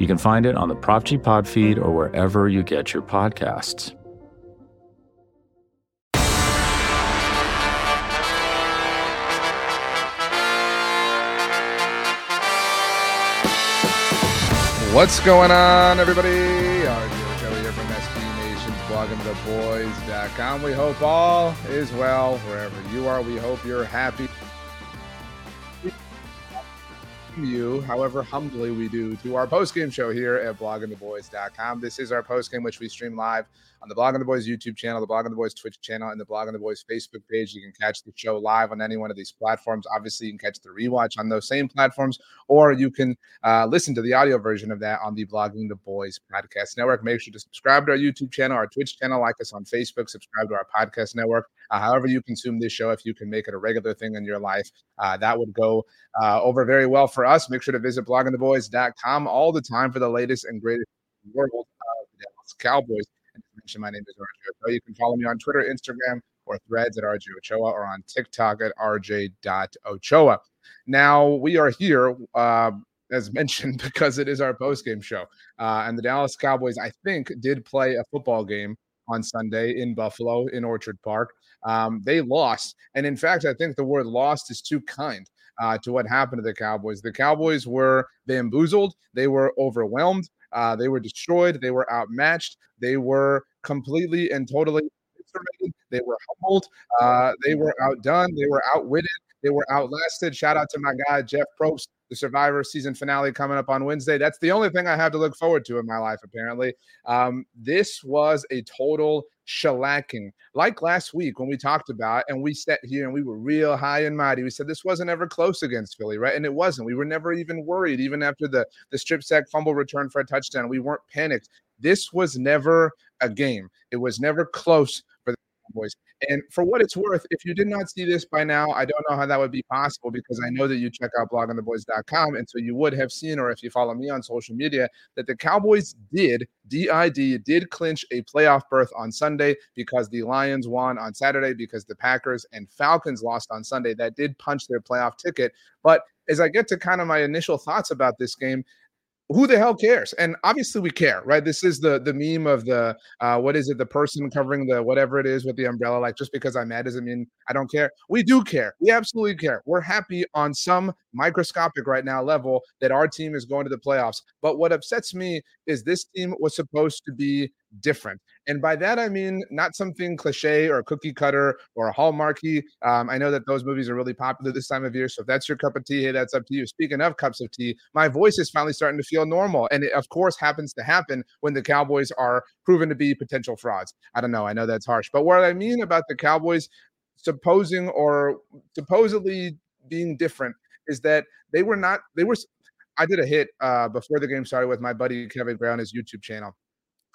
You can find it on the Prop G Pod feed or wherever you get your podcasts. What's going on, everybody? RJ Kelly here from SB Nation's bloggingtheboys.com. We hope all is well wherever you are. We hope you're happy you, however humbly we do, to our post-game show here at bloggingtheboys.com. This is our post-game, which we stream live on the Blogging the Boys YouTube channel, the Blogging the Boys Twitch channel, and the Blogging the Boys Facebook page. You can catch the show live on any one of these platforms. Obviously, you can catch the rewatch on those same platforms, or you can uh, listen to the audio version of that on the Blogging the Boys podcast network. Make sure to subscribe to our YouTube channel, our Twitch channel, like us on Facebook, subscribe to our podcast network. Uh, however, you consume this show, if you can make it a regular thing in your life, uh, that would go uh, over very well for us. Make sure to visit bloggingtheboys.com all the time for the latest and greatest world of the Dallas Cowboys and mention, my name is RJ Ochoa. You can follow me on Twitter, Instagram, or threads at RJ Ochoa or on TikTok at RJ.Ochoa. Now, we are here, uh, as mentioned, because it is our post game show. Uh, and the Dallas Cowboys, I think, did play a football game on Sunday in Buffalo in Orchard Park. Um, they lost. And in fact, I think the word lost is too kind. Uh, to what happened to the Cowboys. The Cowboys were bamboozled. They were overwhelmed. Uh, they were destroyed. They were outmatched. They were completely and totally they were humbled. Uh, they were outdone. They were outwitted. They were outlasted. Shout out to my guy Jeff Probst, the Survivor season finale coming up on Wednesday. That's the only thing I have to look forward to in my life, apparently. Um, this was a total shellacking. Like last week when we talked about, and we sat here and we were real high and mighty. We said this wasn't ever close against Philly, right? And it wasn't. We were never even worried, even after the the strip sack fumble return for a touchdown. We weren't panicked. This was never a game. It was never close Cowboys. And for what it's worth, if you did not see this by now, I don't know how that would be possible because I know that you check out bloggingtheboys.com. And so you would have seen, or if you follow me on social media, that the Cowboys did, DID, did clinch a playoff berth on Sunday because the Lions won on Saturday, because the Packers and Falcons lost on Sunday. That did punch their playoff ticket. But as I get to kind of my initial thoughts about this game, who the hell cares? And obviously we care, right? This is the the meme of the uh, what is it? The person covering the whatever it is with the umbrella. Like just because I'm mad doesn't mean I don't care. We do care. We absolutely care. We're happy on some microscopic right now level that our team is going to the playoffs. But what upsets me is this team was supposed to be different. And by that, I mean not something cliche or cookie cutter or hallmarky. Um, I know that those movies are really popular this time of year. So if that's your cup of tea, hey, that's up to you. Speaking of cups of tea, my voice is finally starting to feel normal. And it, of course, happens to happen when the Cowboys are proven to be potential frauds. I don't know. I know that's harsh. But what I mean about the Cowboys supposing or supposedly being different is that they were not, they were. I did a hit uh, before the game started with my buddy Kevin Brown, his YouTube channel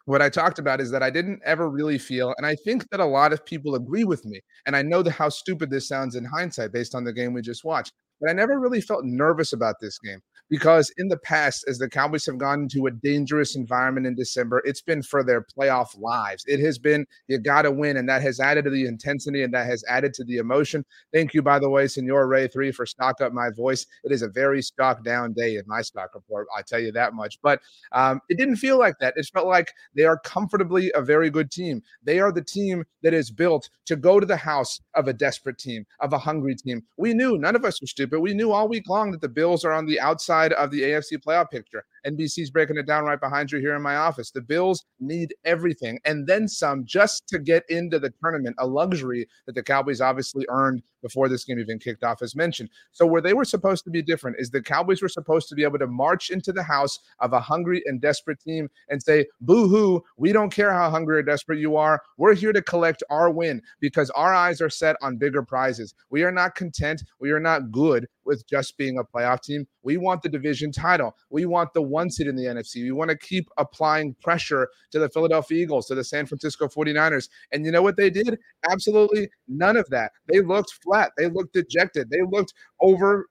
what I talked about is that I didn't ever really feel, and I think that a lot of people agree with me. And I know that how stupid this sounds in hindsight based on the game we just watched, but I never really felt nervous about this game because in the past, as the Cowboys have gone into a dangerous environment in December, it's been for their playoff lives. It has been, you got to win. And that has added to the intensity and that has added to the emotion. Thank you, by the way, Senor Ray 3 for stock up my voice. It is a very stock down day in my stock report. I tell you that much. But um, it didn't feel like that. It felt like they are comfortably a very good team. They are the team that is built to go to the house of a desperate team, of a hungry team. We knew none of us were stupid. We knew all week long that the Bills are on the outside side of the AFC playoff picture. NBC's breaking it down right behind you here in my office. The Bills need everything and then some just to get into the tournament, a luxury that the Cowboys obviously earned before this game even kicked off, as mentioned. So, where they were supposed to be different is the Cowboys were supposed to be able to march into the house of a hungry and desperate team and say, Boo hoo, we don't care how hungry or desperate you are. We're here to collect our win because our eyes are set on bigger prizes. We are not content. We are not good with just being a playoff team. We want the division title. We want the one seed in the NFC. We want to keep applying pressure to the Philadelphia Eagles, to the San Francisco 49ers. And you know what they did? Absolutely none of that. They looked flat. They looked dejected. They looked overrun.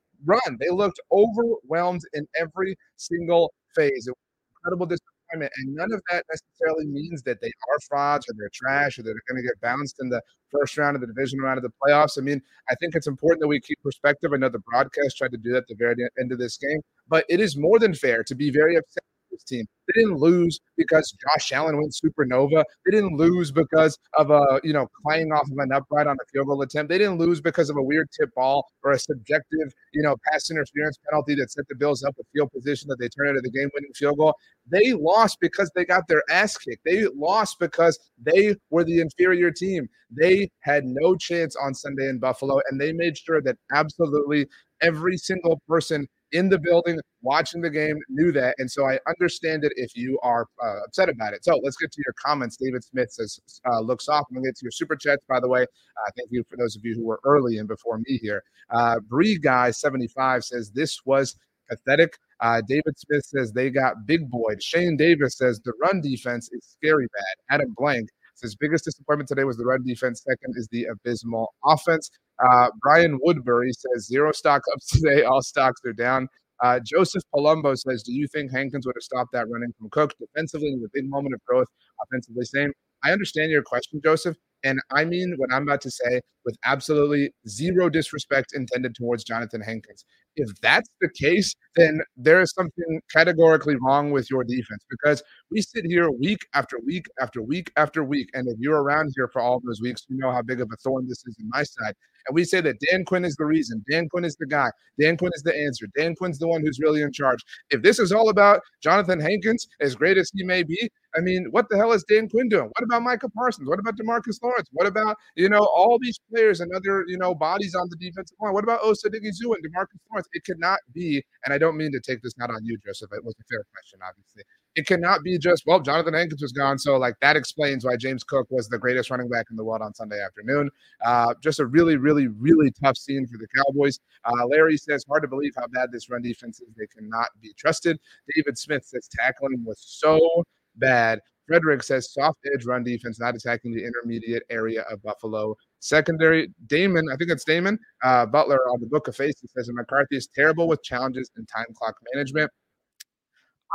They looked overwhelmed in every single phase. It was incredible disappointment. And none of that necessarily means that they are frauds or they're trash or they're going to get bounced in the first round of the division round of the playoffs. I mean, I think it's important that we keep perspective. I know the broadcast tried to do that at the very end of this game, but it is more than fair to be very upset this team. They didn't lose because Josh Allen went supernova. They didn't lose because of a you know playing off of an upright on a field goal attempt. They didn't lose because of a weird tip ball or a subjective you know pass interference penalty that set the Bills up with field position that they turned into the game winning field goal. They lost because they got their ass kicked. They lost because they were the inferior team. They had no chance on Sunday in Buffalo, and they made sure that absolutely every single person in the building watching the game knew that. And so I understand it if you are uh, upset about it. So let's get to your comments. David Smith says, uh, looks off. I'm going to get to your super chats, by the way. Uh, thank you for those of you who were early and before me here. Uh, Bree Guy 75 says, this was pathetic. Uh, David Smith says they got big boy. Shane Davis says the run defense is scary bad. Adam Blank says biggest disappointment today was the run defense. Second is the abysmal offense. Uh, Brian Woodbury says zero stock ups today. All stocks are down. Uh, Joseph Palumbo says, Do you think Hankins would have stopped that running from Cook defensively in a big moment of growth? Offensively, same. I understand your question, Joseph. And I mean what I'm about to say with absolutely zero disrespect intended towards Jonathan Hankins. If that's the case, then there is something categorically wrong with your defense because we sit here week after week after week after week. And if you're around here for all those weeks, you know how big of a thorn this is in my side. And we say that Dan Quinn is the reason. Dan Quinn is the guy. Dan Quinn is the answer. Dan Quinn's the one who's really in charge. If this is all about Jonathan Hankins, as great as he may be, I mean, what the hell is Dan Quinn doing? What about Micah Parsons? What about Demarcus Lawrence? What about, you know, all these players and other, you know, bodies on the defensive line? What about Osa Odighizuwa and Demarcus Lawrence? It could not be, and I don't mean to take this not on you, Joseph. It was a fair question, obviously. It cannot be just, well, Jonathan Hankins was gone. So, like, that explains why James Cook was the greatest running back in the world on Sunday afternoon. Uh, just a really, really, really tough scene for the Cowboys. Uh, Larry says, hard to believe how bad this run defense is. They cannot be trusted. David Smith says, tackling was so bad. Frederick says soft edge run defense, not attacking the intermediate area of Buffalo. Secondary, Damon, I think it's Damon uh, Butler on the Book of Faces says McCarthy is terrible with challenges and time clock management.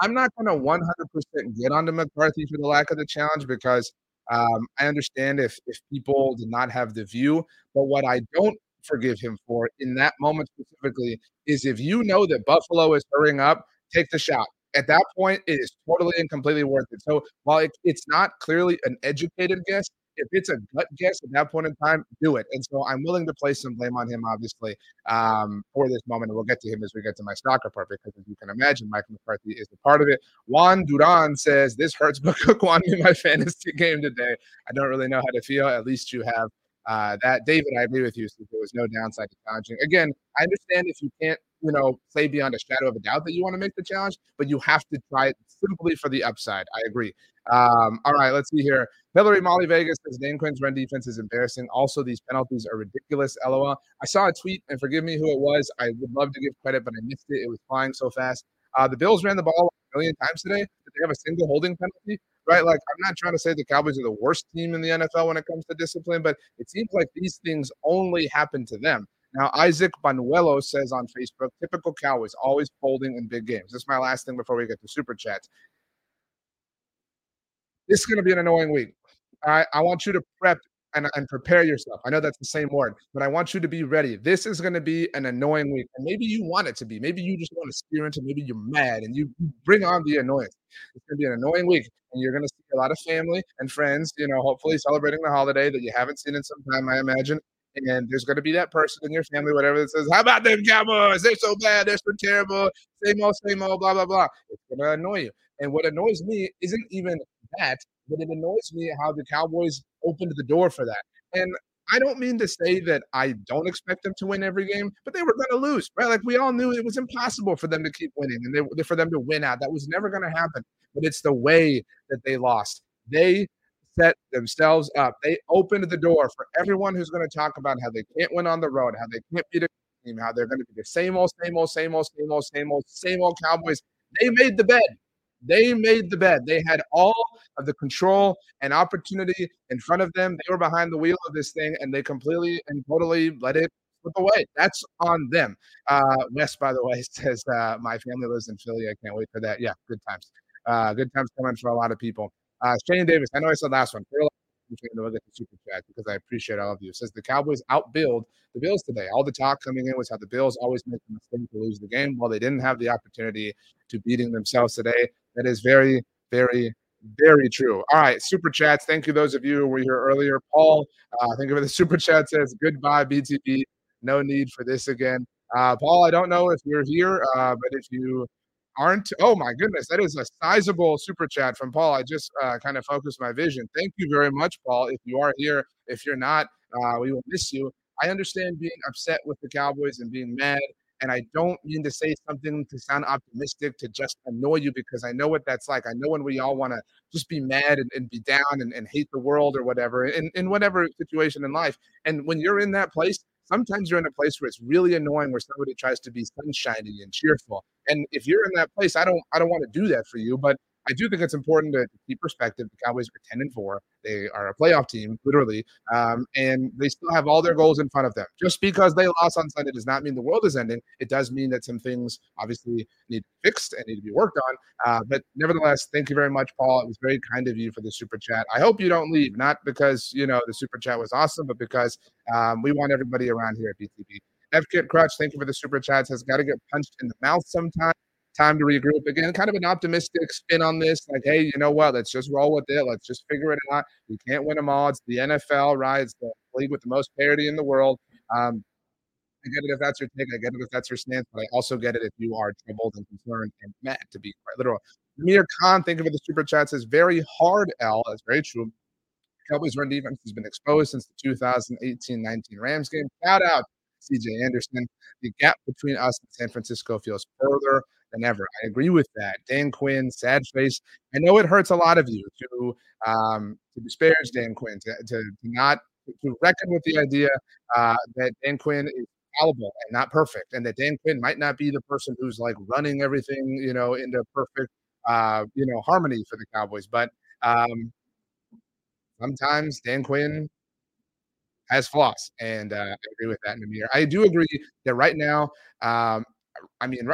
I'm not going to 100% get onto McCarthy for the lack of the challenge because um, I understand if if people did not have the view, but what I don't forgive him for in that moment specifically is if you know that Buffalo is hurrying up, take the shot at that point, it is totally and completely worth it. So while it, it's not clearly an educated guess, if it's a gut guess at that point in time, do it. And so I'm willing to place some blame on him, obviously, um, for this moment. And we'll get to him as we get to my stalker part, because as you can imagine, Michael McCarthy is a part of it. Juan Duran says, This hurts, won me my fantasy game today. I don't really know how to feel. At least you have uh, that. David, I agree with you. So there was no downside to challenging. Again, I understand if you can't you know, say beyond a shadow of a doubt that you want to make the challenge, but you have to try it simply for the upside. I agree. Um, all right, let's see here. Hillary Molly Vegas says Dan Quinn's run defense is embarrassing. Also, these penalties are ridiculous. LOL. I saw a tweet, and forgive me who it was. I would love to give credit, but I missed it. It was flying so fast. Uh, the Bills ran the ball a million times today. Did they have a single holding penalty? Right? Like, I'm not trying to say the Cowboys are the worst team in the NFL when it comes to discipline, but it seems like these things only happen to them. Now, Isaac Banuelo says on Facebook, typical Cowboys, always folding in big games. This is my last thing before we get to super chats. This is going to be an annoying week. Right. I want you to prep and, and prepare yourself. I know that's the same word, but I want you to be ready. This is going to be an annoying week. And maybe you want it to be. Maybe you just want to steer into maybe you're mad and you bring on the annoyance. It's going to be an annoying week. And you're going to see a lot of family and friends, you know, hopefully celebrating the holiday that you haven't seen in some time, I imagine and there's going to be that person in your family, whatever, that says, "How about them Cowboys? They're so bad. They're so terrible. Same old, same old. Blah blah blah." It's going to annoy you. And what annoys me isn't even that, but it annoys me how the Cowboys opened the door for that. And I don't mean to say that I don't expect them to win every game, but they were going to lose, right? Like we all knew it was impossible for them to keep winning and they, for them to win out. That was never going to happen. But it's the way that they lost. They set themselves up. They opened the door for everyone who's going to talk about how they can't win on the road, how they can't beat a team, how they're going to be the same old, same old, same old, same old, same old, same old Cowboys. They made the bed. They made the bed. They had all of the control and opportunity in front of them. They were behind the wheel of this thing, and they completely and totally let it slip away. That's on them. Uh, Wes, by the way, says uh, my family lives in Philly. I can't wait for that. Yeah, good times. Uh, good times coming for a lot of people. Uh, Shane Davis, I know I said last one. Super chat because I appreciate all of you. It says the Cowboys outbuild the Bills today. All the talk coming in was how the Bills always make the mistake to lose the game. Well, they didn't have the opportunity to beating themselves today. That is very, very, very true. All right, super chats. Thank you, those of you who were here earlier. Paul, uh, thank you for the super chat. Says goodbye, BTB. No need for this again. Uh, Paul, I don't know if you're here, uh, but if you aren't, oh my goodness, that is a sizable super chat from Paul. I just uh, kind of focused my vision. Thank you very much, Paul. If you are here, if you're not, uh, we will miss you. I understand being upset with the Cowboys and being mad. And I don't mean to say something to sound optimistic to just annoy you because I know what that's like. I know when we all want to just be mad and, and be down and, and, hate the world or whatever in, in whatever situation in life. And when you're in that place, sometimes you're in a place where it's really annoying where somebody tries to be sunshiny and cheerful. And if you're in that place, I don't I don't want to do that for you, but I do think it's important to, keep perspective. The Cowboys are 10 and 4. They are a playoff team, literally, um, and they still have all their goals in front of them. Just because they lost on Sunday does not mean the world is ending. It does mean that some things obviously need fixed and need to be worked on. Uh, but nevertheless, thank you very much, Paul. It was very kind of you for the super chat. I hope you don't leave, not because you know the super chat was awesome, but because um, we want everybody around here at BTB. F Kit Crutch, thank you for the super chats. Has got to get punched in the mouth sometime time to regroup again. Kind of an optimistic spin on this, like, hey, you know what? Let's just roll with it. Let's just figure it out. We can't win them all. It's the NFL, right? It's the league with the most parity in the world. Um, I get it if that's your take. I get it if that's your stance, but I also get it if you are troubled and concerned and mad, to be quite literal. Amir Khan, think of it the super chat says very hard L. That's very true. Cowboys run defense has been exposed since the 2018-19 Rams game. Shout out CJ Anderson. The gap between us and San Francisco feels further than ever. I agree with that. Dan Quinn, sad face. I know it hurts a lot of you to um, to disparage Dan Quinn, to, to, not to reckon with the idea uh, that Dan Quinn is fallible and not perfect, and that Dan Quinn might not be the person who's like running everything, you know, into perfect, uh, you know, harmony for the Cowboys. But um, sometimes Dan Quinn has flaws, and uh, I agree with that, Namir. I do agree that right now, um, I mean,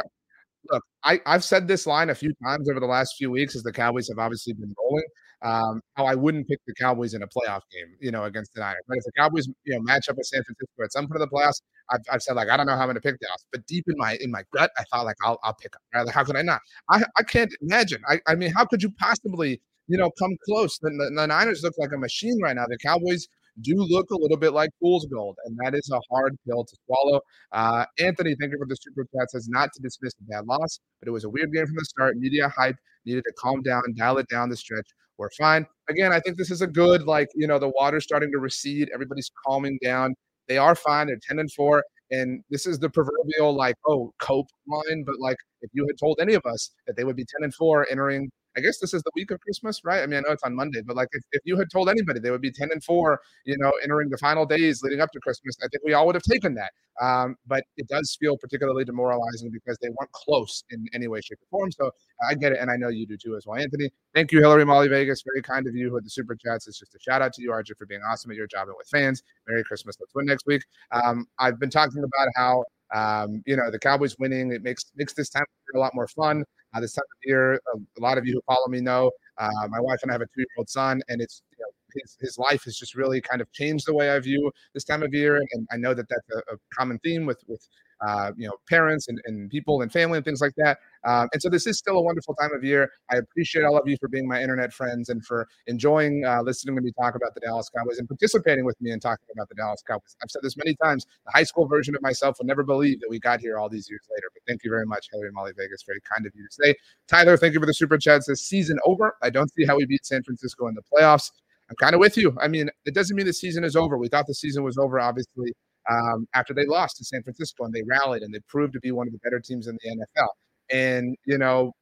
look, I, I've said this line a few times over the last few weeks as the Cowboys have obviously been rolling. Um, how I wouldn't pick the Cowboys in a playoff game, you know, against the Niners. But if the Cowboys, you know, match up with San Francisco at some point of the playoffs, I've, I've said like I don't know how I'm going to pick Dallas, but deep in my in my gut, I thought like I'll I'll pick them. Right? Like, how could I not? I I can't imagine. I I mean, how could you possibly you know come close? The, the, the Niners look like a machine right now. The Cowboys do look a little bit like fool's gold, and that is a hard pill to swallow. Uh, Anthony, thank you for the super chat. Says not to dismiss the bad loss, but it was a weird game from the start. Media hype needed to calm down, dial it down the stretch. We're fine. Again, I think this is a good, like, you know, the water's starting to recede. Everybody's calming down. They are fine. They're 10 and 4. And this is the proverbial, like, oh, cope line. But, like, if you had told any of us that they would be 10 and 4 entering I guess this is the week of Christmas, right? I mean, I know it's on Monday, but like if, if you had told anybody they would be 10 and 4, you know, entering the final days leading up to Christmas, I think we all would have taken that. Um, but it does feel particularly demoralizing because they weren't close in any way, shape, or form. So I get it, and I know you do too as well, Anthony. Thank you, Hillary Molly Vegas. Very kind of you with the super chats. It's just a shout out to you, RJ, for being awesome at your job and with fans. Merry Christmas. Let's win next week. Um, I've been talking about how um, you know the Cowboys winning it makes makes this time a lot more fun. Uh, this time of year, a, a, lot of you who follow me know uh, my wife and I have a two year old son, and it's you know, his, his life has just really kind of changed the way I view this time of year. And I know that that's a, a common theme with with uh, you know parents and, and people and family and things like that. Um, and so this is still a wonderful time of year. I appreciate all of you for being my internet friends and for enjoying uh, listening to me talk about the Dallas Cowboys and participating with me in talking about the Dallas Cowboys. I've said this many times. The high school version of myself would never believe that we got here all these years later. But thank you very much, Hillary Molly Vegas. Very kind of you to say. Tyler, thank you for the super chat. Says season over. I don't see how we beat San Francisco in the playoffs. I'm kind of with you. I mean, it doesn't mean the season is over. We thought the season was over, obviously, um, after they lost to San Francisco and they rallied and they proved to be one of the better teams in the NFL. And, you know,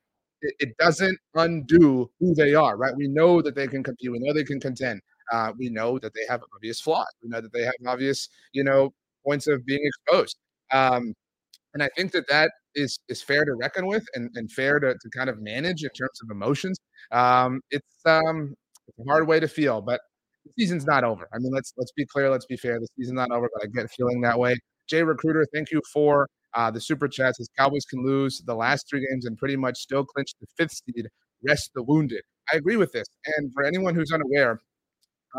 it, it doesn't undo who they are, right? We know that they can compete. We know they can contend. Uh, we know that they have obvious flaws. We know that they have obvious, you know, points of being exposed. Um, and I think that that is is fair to reckon with and, and fair to, to kind of manage in terms of emotions. Um, it's um, it's a hard way to feel, but the season's not over. I mean, let's let's be clear, let's be fair. The season's not over, but I get feeling that way. Jay Recruiter, thank you for uh, the super chats. As Cowboys can lose the last three games and pretty much still clinch the fifth seed, rest the wounded. I agree with this. And for anyone who's unaware,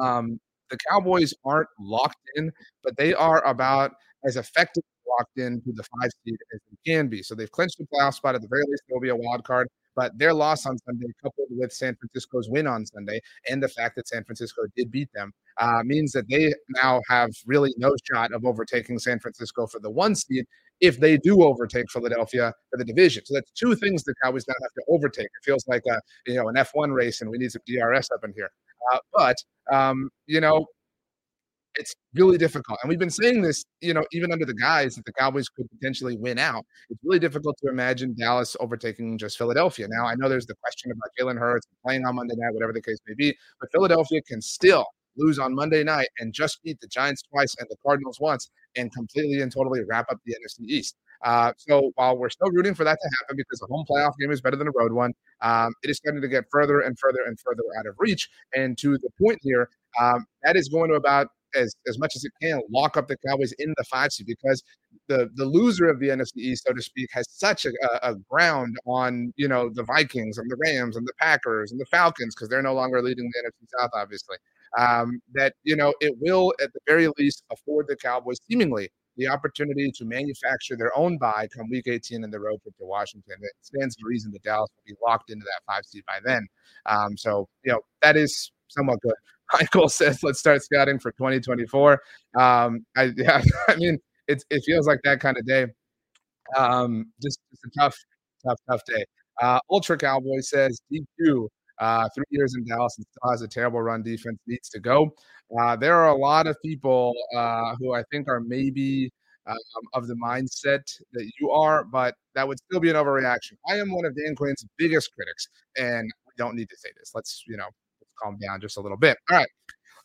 um, the Cowboys aren't locked in, but they are about as effective locked into the five seed as they can be. So they've clinched the playoff spot. At the very least, there will be a wild card. But their loss on Sunday, coupled with San Francisco's win on Sunday, and the fact that San Francisco did beat them, uh, means that they now have really no shot of overtaking San Francisco for the one seed if they do overtake Philadelphia for the division. So that's two things the Cowboys now have to overtake. It feels like a you know an F1 race, and we need some DRS up in here. Uh, but um, you know, it's really difficult. And we've been saying this, you know, even under the guise that the Cowboys could potentially win out. It's really difficult to imagine Dallas overtaking just Philadelphia. Now, I know there's the question about Jalen Hurts playing on Monday night, whatever the case may be, but Philadelphia can still lose on Monday night and just beat the Giants twice and the Cardinals once and completely and totally wrap up the NFC East. Uh, so while we're still rooting for that to happen because a home playoff game is better than a road one, um, it is starting to get further and further and further out of reach. And to the point here, um, that is going to about as, as much as it can lock up the Cowboys in the five seed because the the loser of the NFC East, so to speak, has such a, a ground on you know the Vikings and the Rams and the Packers and the Falcons because they're no longer leading the NFC South, obviously. Um, that you know it will at the very least afford the Cowboys seemingly the opportunity to manufacture their own buy come week 18 in the road trip to Washington. It stands to reason that Dallas will be locked into that five seed by then. Um, so, you know, that is somewhat good. Michael says, let's start scouting for 2024. Um, I, yeah, I mean, it, it feels like that kind of day. Um, just, just a tough, tough, tough day. Uh, Ultra Cowboy says, DQ, uh, three years in Dallas and still has a terrible run defense, needs to go. Uh, there are a lot of people uh, who I think are maybe um, of the mindset that you are, but that would still be an overreaction. I am one of Dan Quinn's biggest critics, and we don't need to say this. Let's, you know, calm down just a little bit. All right.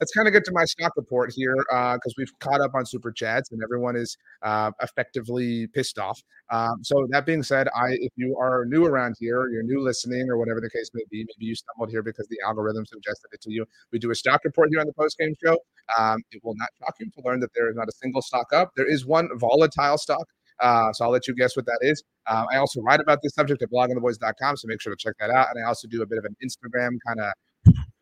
Let's kind of get to my stock report here because uh, we've caught up on super chats and everyone is uh, effectively pissed off. Um, so that being said, I if you are new around here, you're new listening or whatever the case may be, maybe you stumbled here because the algorithm suggested it to you. We do a stock report here on the post game show. Um, it will not shock you to learn that there is not a single stock up. There is one volatile stock. Uh, so I'll let you guess what that is. Um, I also write about this subject at bloggingtheboys.com, so make sure to check that out. And I also do a bit of an Instagram kind of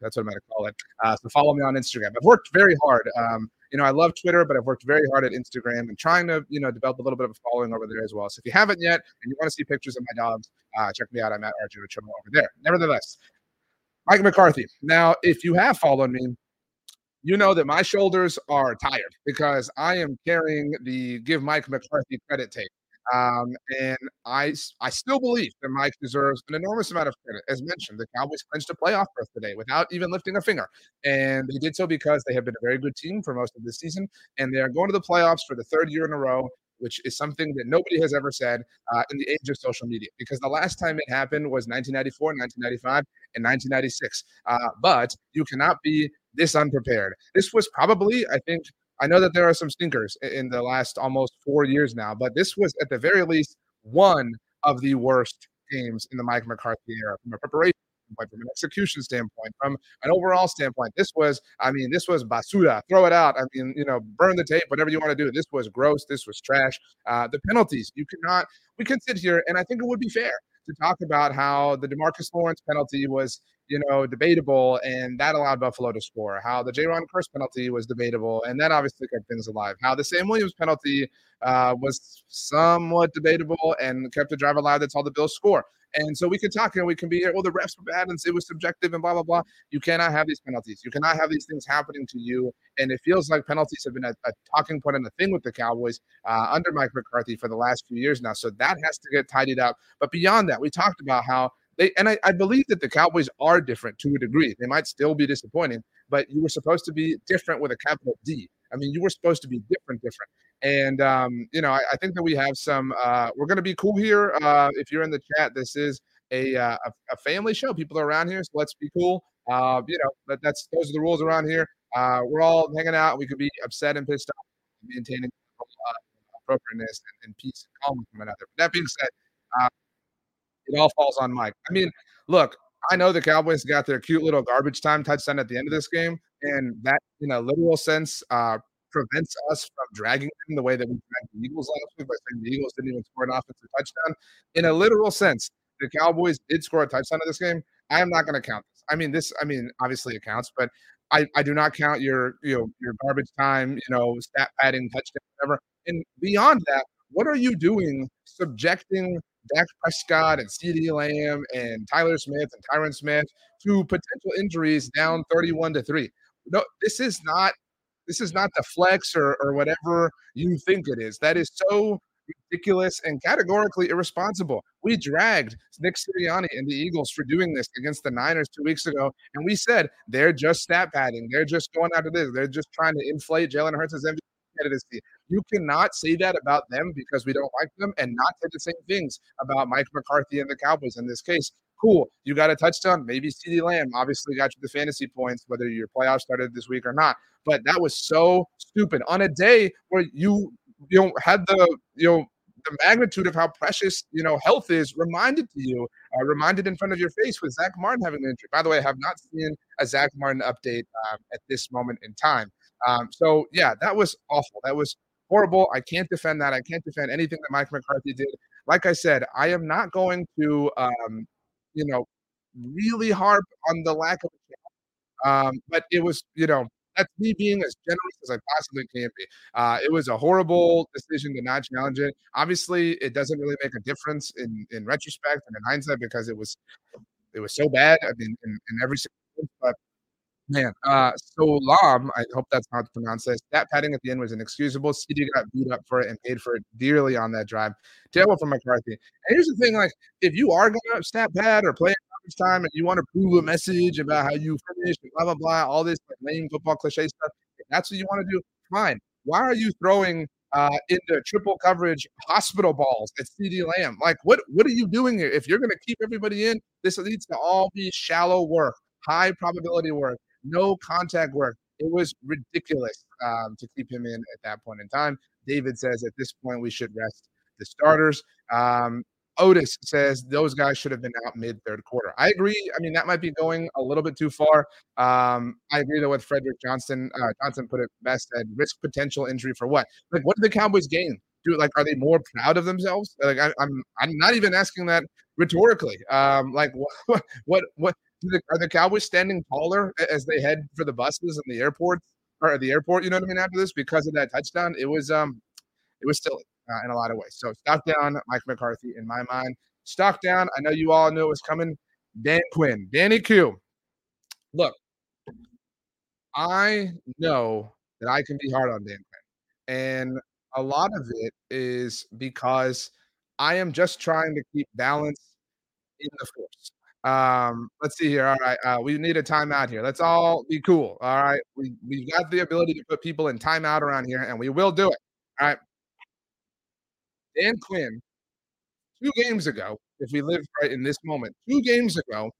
that's what I'm going to call it. Uh, so follow me on Instagram. I've worked very hard. Um, you know, I love Twitter, but I've worked very hard at Instagram and trying to, you know, develop a little bit of a following over there as well. So if you haven't yet and you want to see pictures of my dogs, uh, check me out. I'm at RJ Ochoa over there. Nevertheless, Mike McCarthy. Now, if you have followed me, you know that my shoulders are tired because I am carrying the give Mike McCarthy credit tape. Um, and I, I still believe that Mike deserves an enormous amount of credit. As mentioned, the Cowboys clinched a playoff berth today without even lifting a finger. And they did so because they have been a very good team for most of this season. And they are going to the playoffs for the third year in a row which is something that nobody has ever said uh, in the age of social media, because the last time it happened was 1994, 1995, and 1996. Uh, but you cannot be this unprepared. This was probably, I think, I know that there are some stinkers in the last almost four years now, but this was at the very least one of the worst games in the Mike McCarthy era from a preparation standpoint, from an execution standpoint, from an overall standpoint. This was, I mean, this was basura. Throw it out. I mean, you know, burn the tape, whatever you want to do. This was gross. This was trash. Uh, the penalties, you cannot, we can sit here, and I think it would be fair to talk about how the Demarcus Lawrence penalty was you know, debatable, and that allowed Buffalo to score. How the Jayron Kearse penalty was debatable, and that obviously kept things alive. How the Sam Williams penalty uh, was somewhat debatable and kept the drive alive that saw the Bills score. And so we can talk and we can be, well, the refs were bad and it was subjective and blah, blah, blah. You cannot have these penalties. You cannot have these things happening to you. And it feels like penalties have been a, a talking point and a thing with the Cowboys uh, under Mike McCarthy for the last few years now. So that has to get tidied up. But beyond that, we talked about how they and I, I believe that the Cowboys are different to a degree. They might still be disappointing, but you were supposed to be different with a capital D. I mean, you were supposed to be different, different. And um, you know, I, I, think that we have some. Uh, we're going to be cool here. Uh, if you're in the chat, this is a, uh, a family show. People are around here, so let's be cool. Uh, you know, that, that's those are the rules around here. Uh, we're all hanging out. We could be upset and pissed off, maintaining uh, appropriateness and, and peace and calm with one another. But that being said, uh, it all falls on Mike. I mean, look, I know the Cowboys got their cute little garbage time touchdown at the end of this game, and that, in a literal sense, uh, prevents us from dragging them the way that we dragged the Eagles last week by saying the Eagles didn't even score an offensive touchdown. In a literal sense, the Cowboys did score a touchdown in this game. I am not going to count this. I mean, this. I mean, obviously it counts, but I, I do not count your you know your garbage time, you know, stat padding, touchdown, whatever. And beyond that, what are you doing subjecting Dak Prescott and CeeDee Lamb and Tyler Smith and Tyron Smith to potential injuries down 31 to 3? No, this is not this is not the flex or, or whatever you think it is. That is so ridiculous and categorically irresponsible. We dragged Nick Sirianni and the Eagles for doing this against the Niners two weeks ago, and we said they're just stat padding. They're just going after this. They're just trying to inflate Jalen Hurts' MVP candidacy. You cannot say that about them because we don't like them, and not say the same things about Mike McCarthy and the Cowboys in this case. Cool, you got a touchdown. Maybe CeeDee Lamb obviously got you the fantasy points, whether your playoff started this week or not. But that was so stupid on a day where you you know had the you know the magnitude of how precious you know health is reminded to you, uh, reminded in front of your face with Zach Martin having an injury. By the way, I have not seen a Zach Martin update um, at this moment in time. Um, so yeah, that was awful. That was horrible. I can't defend that. I can't defend anything that Mike McCarthy did. Like I said, I am not going to um, you know really harp on the lack of. Um, but it was, you know, that's me being as generous as I possibly can be. Uh, it was a horrible decision to not challenge it. Obviously, it doesn't really make a difference in in retrospect and in hindsight because it was it was so bad. I mean, in, in every single but Man, uh, so Lam, I hope that's how to pronounce this. That padding at the end was inexcusable. CeeDee got beat up for it and paid for it dearly on that drive. Terrible for McCarthy. And here's the thing: like, if you are gonna snap pad or play garbage time and you want to prove a message about how you finished blah blah blah, all this like lame football cliche stuff, that's what you want to do, fine. Why are you throwing uh, into triple coverage hospital balls at CeeDee Lamb? Like, what what are you doing here? If you're gonna keep everybody in, this needs to all be shallow work, high probability work no contact work. It was ridiculous um, to keep him in at that point in time. David says at this point we should rest the starters. Um, Otis says those guys should have been out mid third quarter. I agree. I mean, that might be going a little bit too far. Um, I agree though with Frederick Johnson. Uh, Johnson put it best at risk potential injury for what? Like, what did the Cowboys gain? Do like, are they more proud of themselves? Like, I, am I'm, I'm not even asking that rhetorically. Um, like, what, what, what? The, are the Cowboys standing taller as they head for the buses and the airport or the airport? You know what I mean? After this, because of that touchdown, it was um, it was silly uh, in a lot of ways. So stock down, Mike McCarthy, in my mind. Stock down. I know you all knew it was coming. Dan Quinn, Danny Q. Look, I know that I can be hard on Dan Quinn, and a lot of it is because I am just trying to keep balance in the force. Um, let's see here. All right, uh, we need a timeout here. Let's all be cool. All right, we we've got the ability to put people in timeout around here, and we will do it. All right. Dan Quinn, two games ago, if we live right in this moment, two games ago,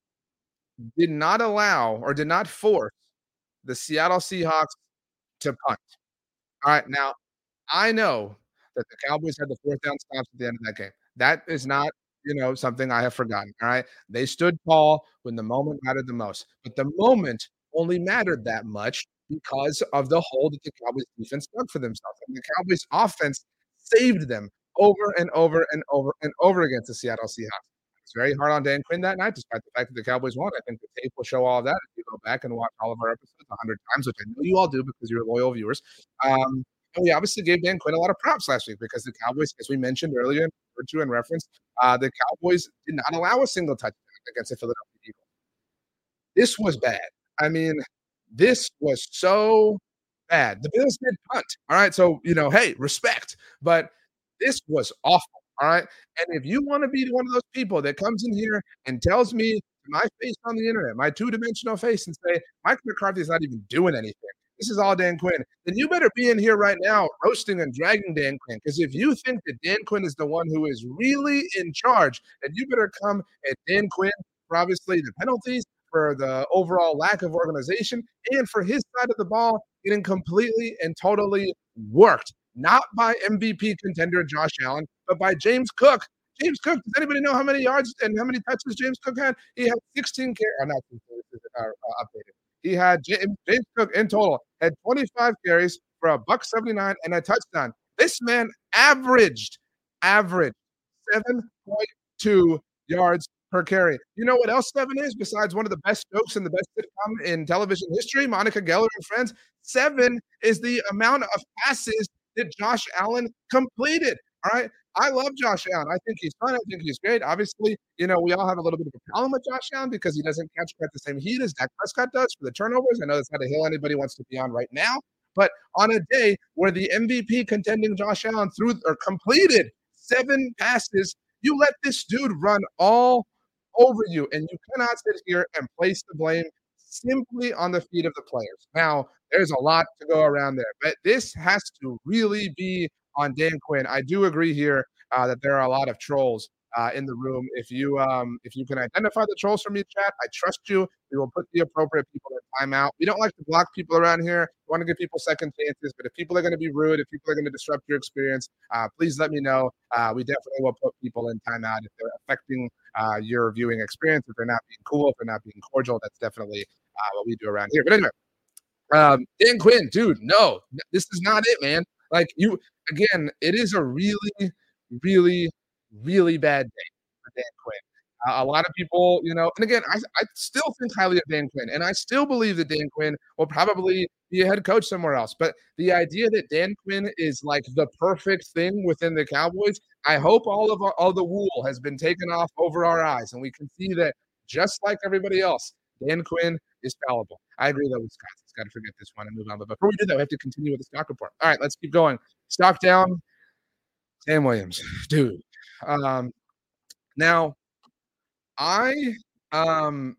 did not allow or did not force the Seattle Seahawks to punt. All right, now I know that the Cowboys had the fourth down stops at the end of that game. That is not you know, something I have forgotten. All right. They stood tall when the moment mattered the most. But the moment only mattered that much because of the hole that the Cowboys defense dug for themselves. And the Cowboys offense saved them over and over and over and over against the Seattle Seahawks. It's very hard on Dan Quinn that night, despite the fact that the Cowboys won. I think the tape will show all of that if you go back and watch all of our episodes a hundred times, which I know you all do because you're loyal viewers. Um, and we obviously gave Dan Quinn a lot of props last week because the Cowboys, as we mentioned earlier, referred to in reference, uh, the Cowboys did not allow a single touchdown against the Philadelphia Eagles. This was bad. I mean, this was so bad. The Bills did punt. All right. So, you know, hey, respect. But this was awful. All right. And if you want to be one of those people that comes in here and tells me my face on the internet, my two dimensional face, and say, Mike McCarthy is not even doing anything, this is all Dan Quinn, then you better be in here right now roasting and dragging Dan Quinn. Because if you think that Dan Quinn is the one who is really in charge, then you better come at Dan Quinn for obviously the penalties, for the overall lack of organization, and for his side of the ball getting completely and totally worked not by MVP contender Josh Allen, but by James Cook. James Cook, does anybody know how many yards and how many touches James Cook had? He had 16 carries. Oh, not uh, uh, updated. He had James, Cook in total had 25 carries for a buck 79 and a touchdown. This man averaged averaged 7.2 yards per carry. You know what else seven is besides one of the best jokes in the best sitcom in television history? Monica Geller and Friends. Seven is the amount of passes that Josh Allen completed. All right. I love Josh Allen. I think he's fun. I think he's great. Obviously, you know, we all have a little bit of a problem with Josh Allen because he doesn't catch quite the same heat as Dak Prescott does for the turnovers. I know that's not a hill anybody wants to be on right now. But on a day where the MVP contending Josh Allen threw or completed seven passes, you let this dude run all over you, and you cannot sit here and place the blame simply on the feet of the players. Now, there's a lot to go around there, but this has to really be on Dan Quinn. I do agree here uh, that there are a lot of trolls uh, in the room. If you um, if you can identify the trolls from your chat, I trust you. We will put the appropriate people in timeout. We don't like to block people around here. We want to give people second chances. But if people are going to be rude, if people are going to disrupt your experience, uh, please let me know. Uh, we definitely will put people in timeout if they're affecting uh, your viewing experience. If they're not being cool, if they're not being cordial, that's definitely uh, what we do around here. But anyway, um, Dan Quinn, dude, no, this is not it, man. Like you, again, it is a really, really really bad day for Dan Quinn. Uh, a lot of people, you know, and again, I, I still think highly of Dan Quinn, and I still believe that Dan Quinn will probably be a head coach somewhere else. But the idea that Dan Quinn is like the perfect thing within the Cowboys, I hope all of our, all the wool has been taken off over our eyes, and we can see that just like everybody else, Dan Quinn is fallible. I agree Scott. He's got to forget this one and move on. But before we do that, we have to continue with the stock report. All right, let's keep going. Stock down. Sam Williams, dude, um, now, I um.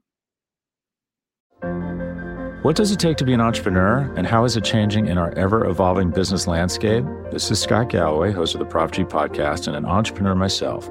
What does it take to be an entrepreneur, and how is it changing in our ever evolving business landscape? This is Scott Galloway, host of the Prop G podcast, and an entrepreneur myself.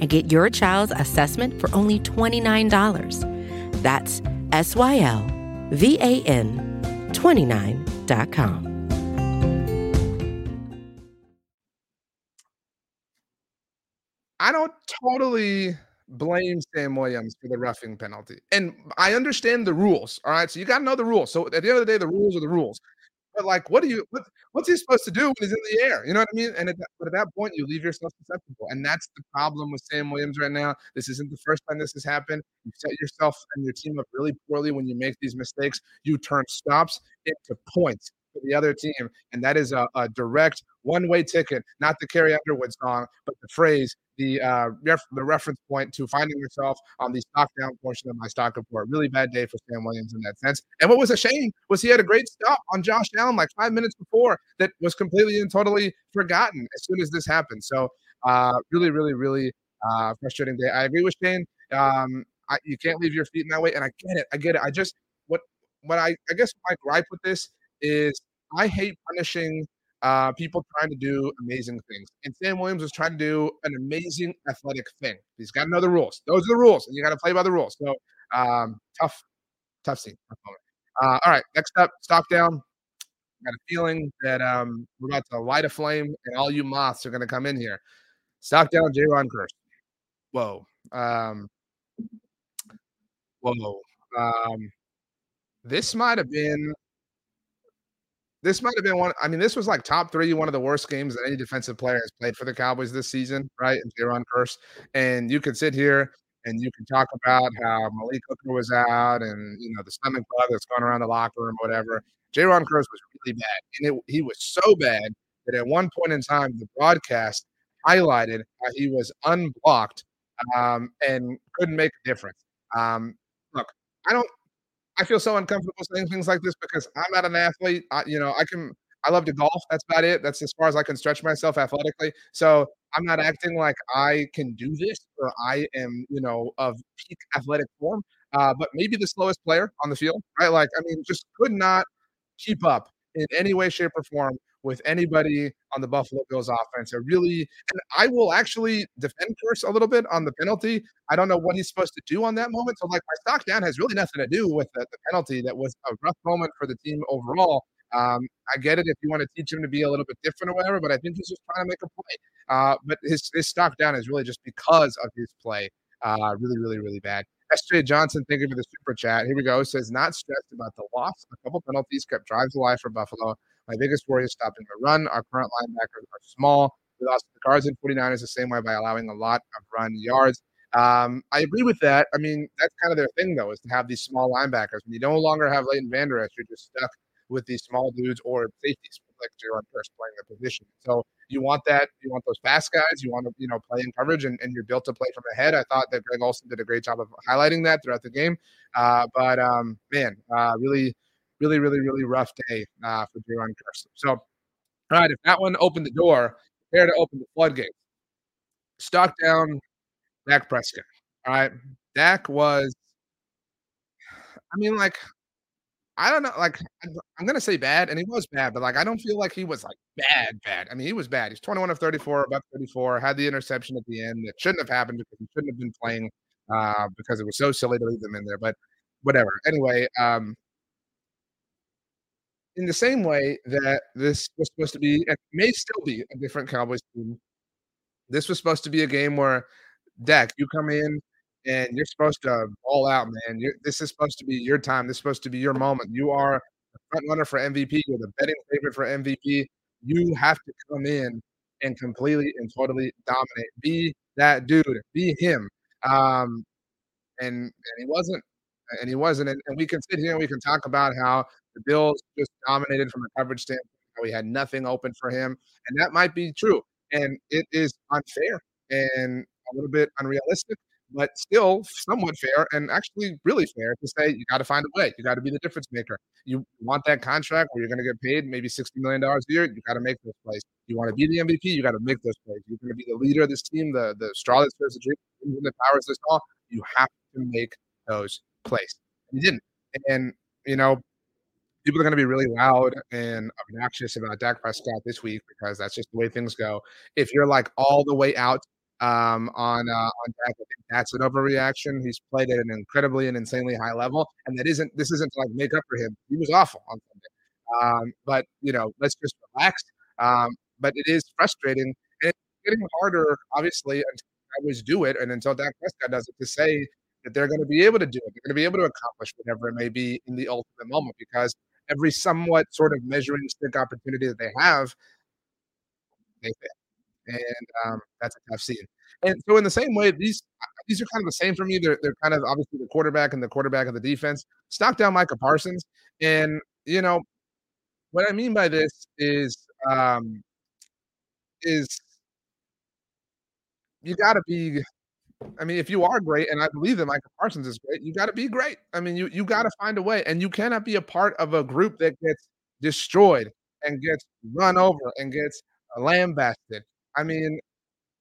and get your child's assessment for only $29. That's S Y L V A N 29.com. I don't totally blame Sam Williams for the roughing penalty. And I understand the rules. All right. So you got to know the rules. So at the end of the day, the rules are the rules. But like, what do you, what, what's he supposed to do when he's in the air? You know what I mean? And at that, but at that point, you leave yourself susceptible. And that's the problem with Sam Williams right now. This isn't the first time this has happened. You set yourself and your team up really poorly when you make these mistakes. You turn stops into points for the other team. And that is a, a direct one way ticket, not the Carrie Underwood song, but the phrase, the uh, ref- the reference point to finding yourself on the stock down portion of my stock report. Really bad day for Sam Williams in that sense. And what was a shame was he had a great stop on Josh Allen like five minutes before that was completely and totally forgotten as soon as this happened. So uh, really, really, really uh, frustrating day. I agree with Shane. Um, I, you can't leave your feet in that way, and I get it. I get it. I just what what I I guess my gripe with this is I hate punishing uh, people trying to do amazing things. And Sam Williams was trying to do an amazing athletic thing. He's got to know the rules. Those are the rules, and you got to play by the rules. So um, tough, tough scene. Uh, all right, next up, stock down. Got a feeling that um, we're about to light a flame, and all you moths are going to come in here. Stock down, Jayron Kearse. Whoa. Um, whoa. Um, this might have been this might have been one. I mean, this was like top three, one of the worst games that any defensive player has played for the Cowboys this season, right? And Jayron Kearse. And you could sit here and you can talk about how Malik Hooker was out and you know the stomach bug that's going around the locker room, whatever. Jayron Kearse was really bad, and it, he was so bad that at one point in time, the broadcast highlighted how he was unblocked um, and couldn't make a difference. Um, look, I don't I feel so uncomfortable saying things like this because I'm not an athlete. I, you know, I can I love to golf. That's about it. That's as far as I can stretch myself athletically. So I'm not acting like I can do this or I am, you know, of peak athletic form. Uh, but maybe the slowest player on the field, right? Like, I mean, just could not keep up in any way, shape, or form with anybody on the Buffalo Bills offense. I really, and I will actually defend Kearse a little bit on the penalty. I don't know what he's supposed to do on that moment. So, like, my stock down has really nothing to do with the, the penalty. That was a rough moment for the team overall. Um, I get it if you want to teach him to be a little bit different or whatever, but I think he's just trying to make a play. Uh, but his, his stock down is really just because of his play. Uh, really, really, really bad. SJ Johnson, thank you for the super chat. Here we go. Says not stressed about the loss. A couple penalties kept drives alive for Buffalo. My biggest worry is stopping the run. Our current linebackers are small. We lost the Cards and 49ers the same way by allowing a lot of run yards. Um, I agree with that. I mean, that's kind of their thing, though, is to have these small linebackers. When you no longer have Leighton Vander Esch, you're just stuck with these small dudes or safeties like Jayron Kearse playing the position. So you want that, you want those fast guys, you want to, you know, play in coverage and, and you're built to play from ahead. I thought that Greg Olsen did a great job of highlighting that throughout the game. Uh, but um, man, uh, really, really, really, really rough day uh, for Jayron Kearse. So, all right, if that one opened the door, prepare to open the floodgates. Stock down Dak Prescott. All right. Dak was, I mean, like, I don't know. Like, I'm gonna say bad, and he was bad, but like, I don't feel like he was like bad, bad. I mean, he was bad. He's 21 of 34, about 34. Had the interception at the end that shouldn't have happened because he shouldn't have been playing uh, because it was so silly to leave them in there. But whatever. Anyway, um, in the same way that this was supposed to be, and may still be a different Cowboys team. This was supposed to be a game where Dak, you come in and you're supposed to all out, man. You're, this is supposed to be your time. This is supposed to be your moment. You are the front runner for MVP. You're the betting favorite for MVP. You have to come in and completely and totally dominate. Be that dude. Be him. Um, and and he wasn't. And he wasn't. And, and we can sit here and we can talk about how the Bills just dominated from a coverage standpoint. We had nothing open for him, and that might be true. And it is unfair and a little bit unrealistic but still somewhat fair and actually really fair to say you got to find a way. You got to be the difference maker. You want that contract where you're going to get paid maybe $60 million a year, you got to make those plays. You want to be the MVP, you got to make those plays. You're going to be the leader of this team, the, the straw that stirs the drink, the powers this all. You have to make those plays. And You didn't. And, you know, people are going to be really loud and obnoxious about Dak Prescott this week because that's just the way things go. If you're like all the way out um, on uh, on Dak. That's an overreaction. He's played at an incredibly and insanely high level, and that isn't this isn't to like make up for him. He was awful on Sunday. Um, but you know, let's just relax. Um, but it is frustrating and it's getting harder, obviously, until I always do it, and until Dak Prescott does it, to say that they're going to be able to do it. They're going to be able to accomplish whatever it may be in the ultimate moment because every somewhat sort of measuring stick opportunity that they have, they fail and um, that's a tough scene. And so, in the same way, these these are kind of the same for me. They're they're kind of obviously the quarterback and the quarterback of the defense. Stock down Micah Parsons, and you know what I mean by this is um, is you got to be. I mean, if you are great, and I believe that Micah Parsons is great, you got to be great. I mean, you you got to find a way, and you cannot be a part of a group that gets destroyed and gets run over and gets uh, lambasted I mean,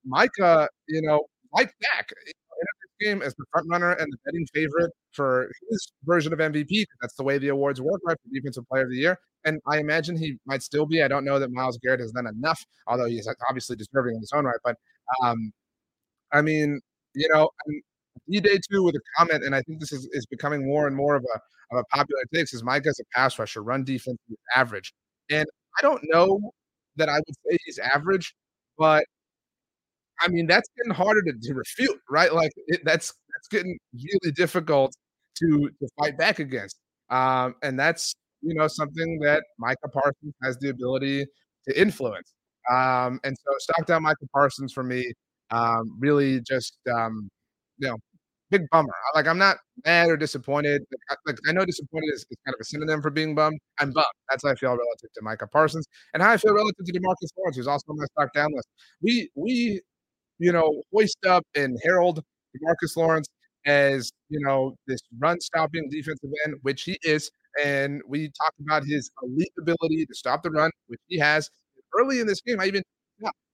Micah, you know, like Dak eh, in this game as the front runner and the betting favorite for his version of MVP. That's the way the awards work, right? For Defensive Player of the Year. And I imagine he might still be. I don't know that Myles Garrett has done enough, although he's uh, obviously deserving in his own right. But um, I mean, you know, D Day too with a comment, and I think this is, is becoming more and more of a of a popular take. Says Mike as a pass rusher, run defense is average, and I don't know that I would say he's average, but I mean that's getting harder to, to refute, right? Like it, that's that's getting really difficult to to fight back against, um, and that's you know something that Micah Parsons has the ability to influence. Um, and so stock down Micah Parsons for me. Um, really just um, you know big bummer. Like I'm not mad or disappointed. Like, I know disappointed is, is, kind of a synonym for being bummed. I'm bummed. That's how I feel relative to Micah Parsons and how I feel relative to Demarcus Lawrence, who's also on my stock down list. We we you know hoist up and herald Demarcus Lawrence as you know this run stopping defensive end, which he is, and we talk about his elite ability to stop the run, which he has. Early in this game, I even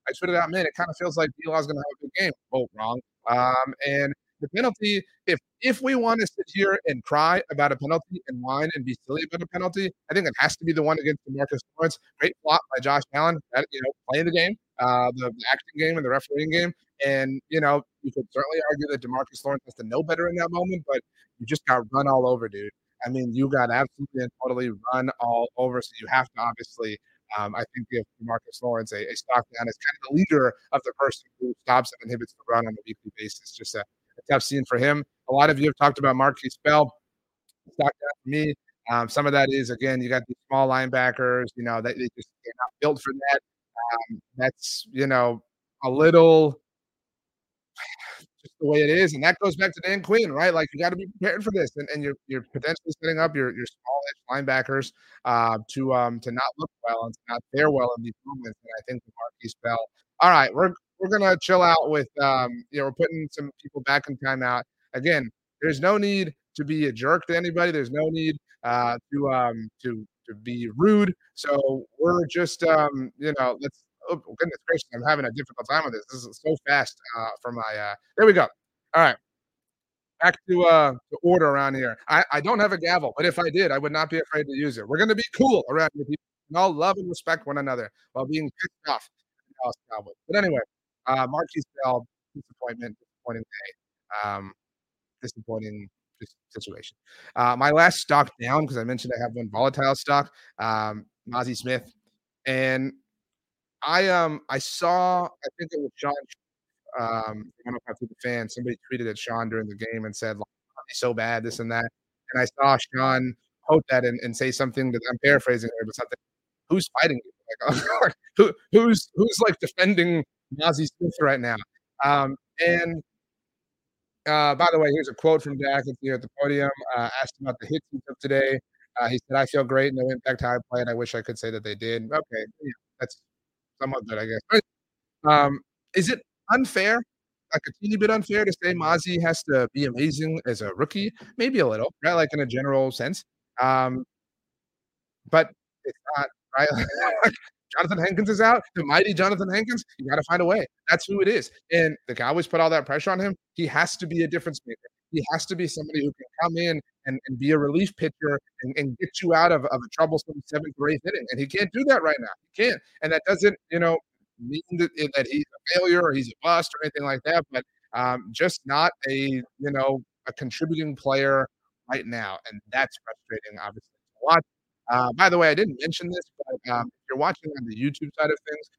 I tweeted out, man, it kind of feels like Law's going to have a good game. Oh, wrong. Um, and the penalty, if if we want to sit here and cry about a penalty and whine and be silly about a penalty, I think it has to be the one against Demarcus Lawrence. Great flop by Josh Allen, that, you know, playing the game, uh, the, the acting game and the refereeing game. And, you know, you could certainly argue that Demarcus Lawrence has to know better in that moment, but you just got run all over, dude. I mean, you got absolutely and totally run all over. So you have to obviously um, I think give Marcus Lawrence a, a stock down as kind of the leader of the person who stops and inhibits the run on a weekly basis. Just a, a tough scene for him. A lot of you have talked about Markquese Bell. Stock down for me. Um, some of that is again, you got these small linebackers. You know that they just they're not built for that. Um, that's you know a little just the way it is. And that goes back to Dan Quinn, right? Like you got to be prepared for this, and, and you're you're potentially setting up your your small edge linebackers uh, to um to not look well and to not fare well in these moments. And I think the Markquese Bell. All right, we're we're gonna chill out with um you know we're putting some people back in timeout again. There's no need to be a jerk to anybody. There's no need uh, to um to to be rude. So we're just um you know let's oh goodness gracious, I'm having a difficult time with this. This is so fast uh, for my. Uh, there we go. All right, back to uh to order around here. I I don't have a gavel, but if I did, I would not be afraid to use it. We're gonna be cool around here. And all love and respect one another while being pissed off. But anyway, uh, Markquese Bell, disappointment, disappointing day, um, disappointing situation. Uh, my last stock down because I mentioned I have one volatile stock, um, Mazi Smith, and I um I saw I think it was Sean um I don't know if I the fan somebody tweeted at Sean during the game and said like, so bad this and that and I saw Sean quote that and, and say something that I'm paraphrasing here but something who's fighting you like who who's who's like defending Mazi Smith right now um and uh, by the way, here's a quote from Dak here at the podium. Uh, asked about the hits he took today. Uh, he said, "I feel great. No impact how I played. I wish I could say that they did." Okay, yeah, that's somewhat good, I guess. But, um, is it unfair, like a teeny bit unfair, to say Mazi has to be amazing as a rookie? Maybe a little, right? Like in a general sense. Um, but it's not, right? Johnathan Hankins is out, the mighty Johnathan Hankins, you got to find a way. That's who it is. And the Cowboys put all that pressure on him. He has to be a difference maker. He has to be somebody who can come in and, and be a relief pitcher and, and get you out of, of a troublesome seventh or eighth inning. And he can't do that right now. He can't. And that doesn't, you know, mean that, that he's a failure or he's a bust or anything like that, but um, just not a, you know, a contributing player right now. And that's frustrating, obviously, to watch. Uh, by the way, I didn't mention this, but um, if you're watching on the YouTube side of things,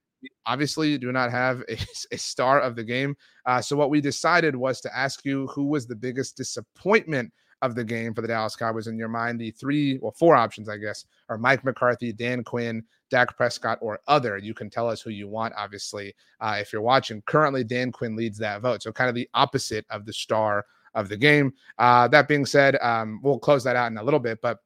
obviously do not have a, a star of the game. Uh, so what we decided was to ask you who was the biggest disappointment of the game for the Dallas Cowboys in your mind. The three, well, four options, I guess, are Mike McCarthy, Dan Quinn, Dak Prescott, or other. You can tell us who you want, obviously, uh, if you're watching. Currently, Dan Quinn leads that vote. So kind of the opposite of the star of the game. Uh, that being said, um, we'll close that out in a little bit, but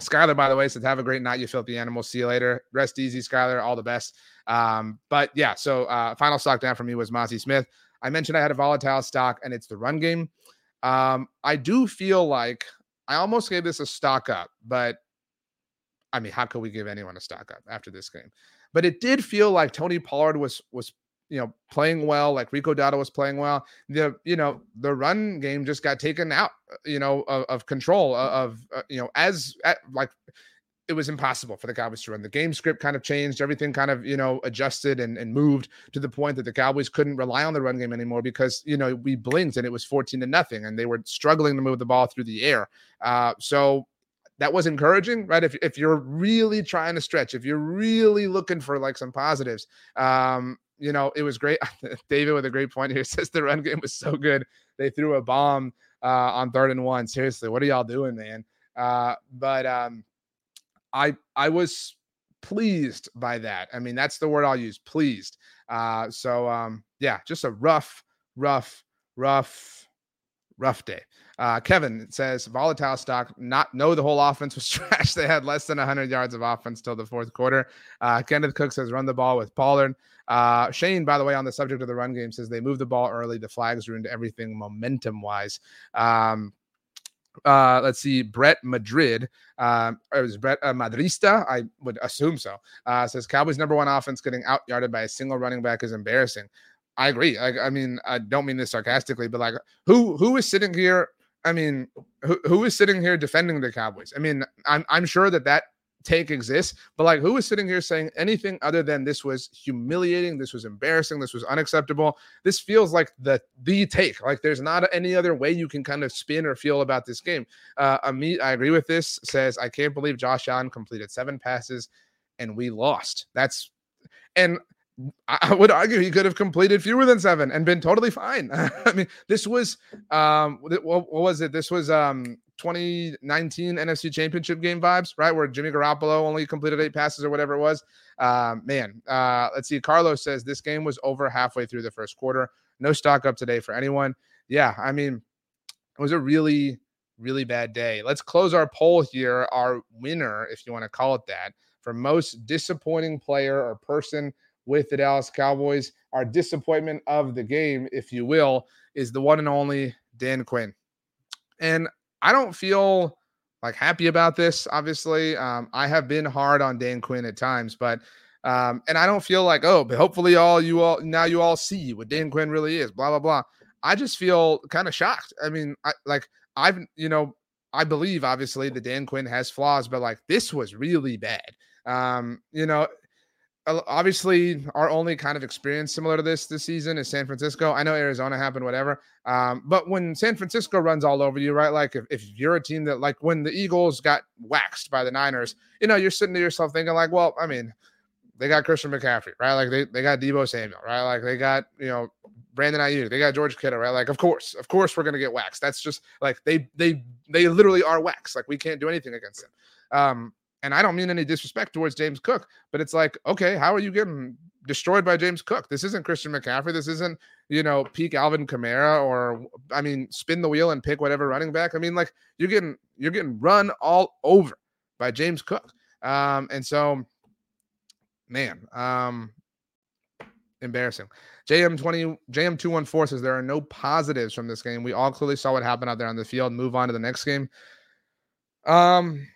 Skyler, by the way, says have a great night, you filthy animal. See you later. Rest easy, Skyler. All the best. Um, but yeah, so uh, final stock down for me was Mazi Smith. I mentioned I had a volatile stock, and it's the run game. Um, I do feel like I almost gave this a stock up, but I mean, how could we give anyone a stock up after this game? But it did feel like Tony Pollard was was you know, playing well, like Rico Dowdle was playing well. The, you know, the run game just got taken out, uh, you know, of, of control of, uh, you know, as at, like it was impossible for the Cowboys to run. The game script kind of changed. Everything kind of, you know, adjusted and, and moved to the point that the Cowboys couldn't rely on the run game anymore because, you know, we blinked and it was 14 to nothing and they were struggling to move the ball through the air. Uh, so that was encouraging, right? If, if you're really trying to stretch, if you're really looking for like some positives, um, you know, it was great. David with a great point here says the run game was so good. They threw a bomb uh, on third and one. Seriously, what are y'all doing, man? Uh, but um, I I was pleased by that. I mean, that's the word I'll use, pleased. Uh, so um, yeah, just a rough, rough, rough, rough day. Uh, Kevin says volatile stock. Not know the whole offense was trash. They had less than 100 yards of offense till the fourth quarter. Uh, Kenneth Cook says run the ball with Pollard. Uh, Shane, by the way, on the subject of the run game, says they moved the ball early. The flags ruined everything momentum wise. Um, uh, let's see, Brett Madrid, um, or it was Brett uh, Madrista, I would assume so. Uh, says Cowboys number one offense getting out yarded by a single running back is embarrassing. I agree. I, I, mean, I don't mean this sarcastically, but like, who who is sitting here? I mean, who who is sitting here defending the Cowboys? I mean, I'm I'm sure that that take exists. But like, who is sitting here saying anything other than this was humiliating, this was embarrassing, this was unacceptable? This feels like the the take. Like, there's not any other way you can kind of spin or feel about this game. Uh, Amit, I agree with this. Says I can't believe Josh Allen completed seven passes and we lost. That's and I would argue he could have completed fewer than seven and been totally fine. I mean, this was um, what, what was it? This was um 2019 NFC Championship game vibes, right? Where Jimmy Garoppolo only completed eight passes or whatever it was. Um, man, uh, let's see. Carlos says this game was over halfway through the first quarter. No stock up today for anyone. Yeah, I mean, it was a really, really bad day. Let's close our poll here. Our winner, if you want to call it that, for most disappointing player or person with the Dallas Cowboys. Our disappointment of the game, if you will, is the one and only Dan Quinn. And I don't feel like happy about this. Obviously, um, I have been hard on Dan Quinn at times, but um, and I don't feel like oh, but hopefully all you all now you all see what Dan Quinn really is. Blah blah blah. I just feel kind of shocked. I mean, I like I've you know I believe obviously that Dan Quinn has flaws, but like this was really bad. Um, you know, obviously our only kind of experience similar to this this season is San Francisco. I know Arizona happened, whatever. Um, but when San Francisco runs all over you, right? Like if, if you're a team that like when the Eagles got waxed by the Niners, you know, you're sitting to yourself thinking, like, well, I mean, they got Christian McCaffrey, right? Like they, they got Deebo Samuel, right? Like they got, you know, Brandon Aiyuk, they got George Kittle, right? Like, of course, of course we're gonna get waxed. That's just like they they they literally are waxed. Like we can't do anything against them. Um, and I don't mean any disrespect towards James Cook, but it's like, okay, how are you getting destroyed by James Cook? This isn't Christian McCaffrey. This isn't, you know, peak Alvin Kamara or I mean, spin the wheel and pick whatever running back. I mean, like you're getting you're getting run all over by James Cook. Um, and so man, um embarrassing. JM20 JM214 says there are no positives from this game. We all clearly saw what happened out there on the field. Move on to the next game. Um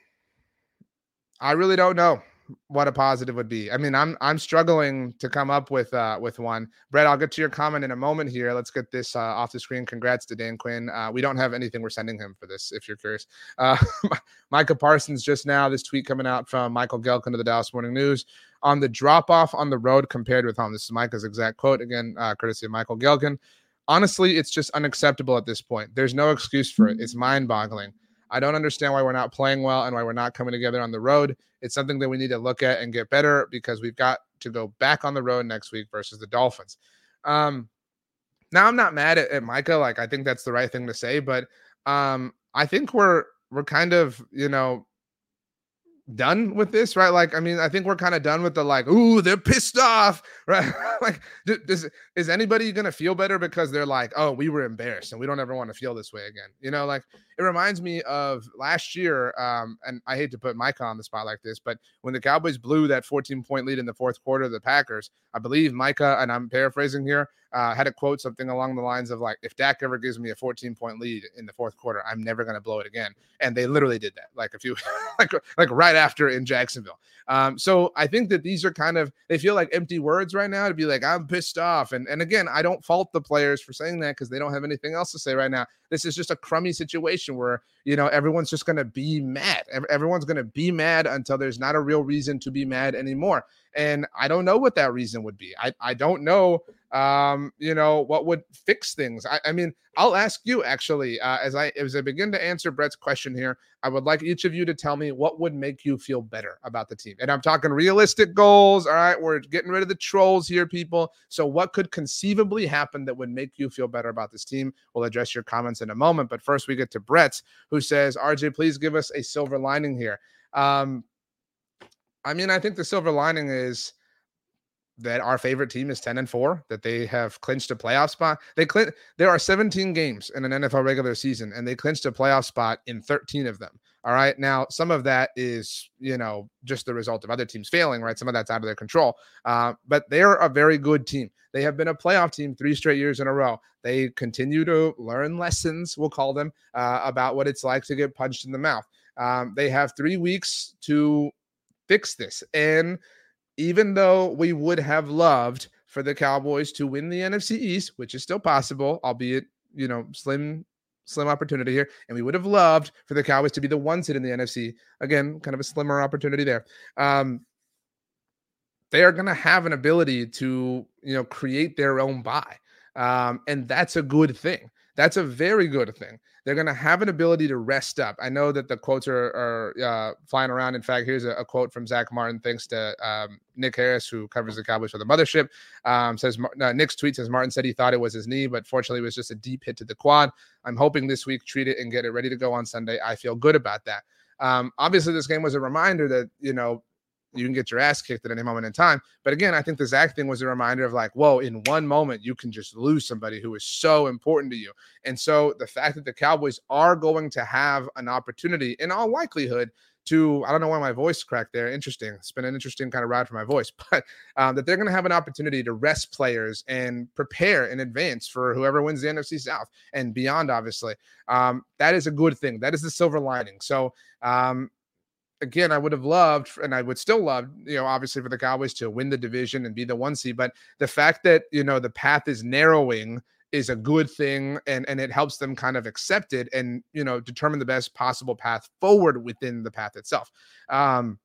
I really don't know what a positive would be. I mean, I'm I'm struggling to come up with uh with one. Brett, I'll get to your comment in a moment here. Let's get this uh, off the screen. Congrats to Dan Quinn. Uh, we don't have anything we're sending him for this, if you're curious. Uh, Micah Parsons just now. This tweet coming out from Michael Gehlken of the Dallas Morning News on the drop off on the road compared with home. This is Micah's exact quote again, uh, courtesy of Michael Gehlken. Honestly, it's just unacceptable at this point. There's no excuse for it. It's mind boggling. I don't understand why we're not playing well and why we're not coming together on the road. It's something that we need to look at and get better because we've got to go back on the road next week versus the Dolphins. Um, now I'm not mad at, at Micah. Like I think that's the right thing to say, but um, I think we're we're kind of you know done with this, right? Like, I mean, I think we're kind of done with the like, ooh, they're pissed off, right? like, does is anybody gonna feel better because they're like, oh, we were embarrassed and we don't ever want to feel this way again? You know, like it reminds me of last year. Um, and I hate to put Micah on the spot like this, but when the Cowboys blew that 14 point lead in the fourth quarter of the Packers, I believe Micah, and I'm paraphrasing here, uh, had a quote something along the lines of like, if Dak ever gives me a 14 point lead in the fourth quarter, I'm never gonna blow it again. And they literally did that, like a few, like like right after in Jacksonville. Um, so I think that these are kind of they feel like empty words right now to be like I'm pissed off. And and again, I don't fault the players for saying that because they don't have anything else to say right now. This is just a crummy situation where you know everyone's just gonna be mad. Everyone's gonna be mad until there's not a real reason to be mad anymore. And I don't know what that reason would be. I, I don't know, um, you know, what would fix things. I, I mean, I'll ask you actually, uh, as I as I begin to answer Brett's question here, I would like each of you to tell me what would make you feel better about the team. And I'm talking realistic goals. All right, we're getting rid of the trolls here, people. So, what could conceivably happen that would make you feel better about this team? We'll address your comments in a moment. But first, we get to Brett's, who says, "RJ, please give us a silver lining here." Um, I mean, I think the silver lining is that our favorite team is 10 and 4 that they have clinched a playoff spot. They clin- there are 17 games in an nfl regular season and they clinched a playoff spot in 13 of them. All right? Now some of that is you know just the result of other teams failing right? Some of that's out of their control. Uh, but they're a very good team. They have been a playoff team three straight years in a row. They continue to learn lessons we'll call them uh, about what it's like to get punched in the mouth. Um, they have three weeks to fix this. And even though we would have loved for the Cowboys to win the NFC East, which is still possible, albeit, you know, slim slim opportunity here. And we would have loved for the Cowboys to be the one seed in the NFC. Again, kind of a slimmer opportunity there. Um, they are going to have an ability to, you know, create their own buy. Um, and that's a good thing. That's a very good thing. They're going to have an ability to rest up. I know that the quotes are, are uh, flying around. In fact, here's a, a, quote from Zack Martin, thanks to um, Nick Harris, who covers the Cowboys for the mothership. Um, says uh, Nick's tweet says Martin said he thought it was his knee, but fortunately, it was just a deep hit to the quad. I'm hoping this week treat it and get it ready to go on Sunday. I feel good about that. Um, obviously, this game was a reminder that you know you can get your ass kicked at any moment in time. But again, I think the Zack thing was a reminder of like, whoa, in one moment, you can just lose somebody who is so important to you. And so the fact that the Cowboys are going to have an opportunity, in all likelihood, to I don't know why my voice cracked there. Interesting. It's been an interesting kind of ride for my voice, but um, that they're going to have an opportunity to rest players and prepare in advance for whoever wins the NFC South and beyond. Obviously, um, that is a good thing. That is the silver lining. So um, again, I would have loved, and I would still love, you know, obviously for the Cowboys to win the division and be the one seed. But the fact that you know the path is narrowing is a good thing, and and it helps them kind of accept it and you know determine the best possible path forward within the path itself. Um,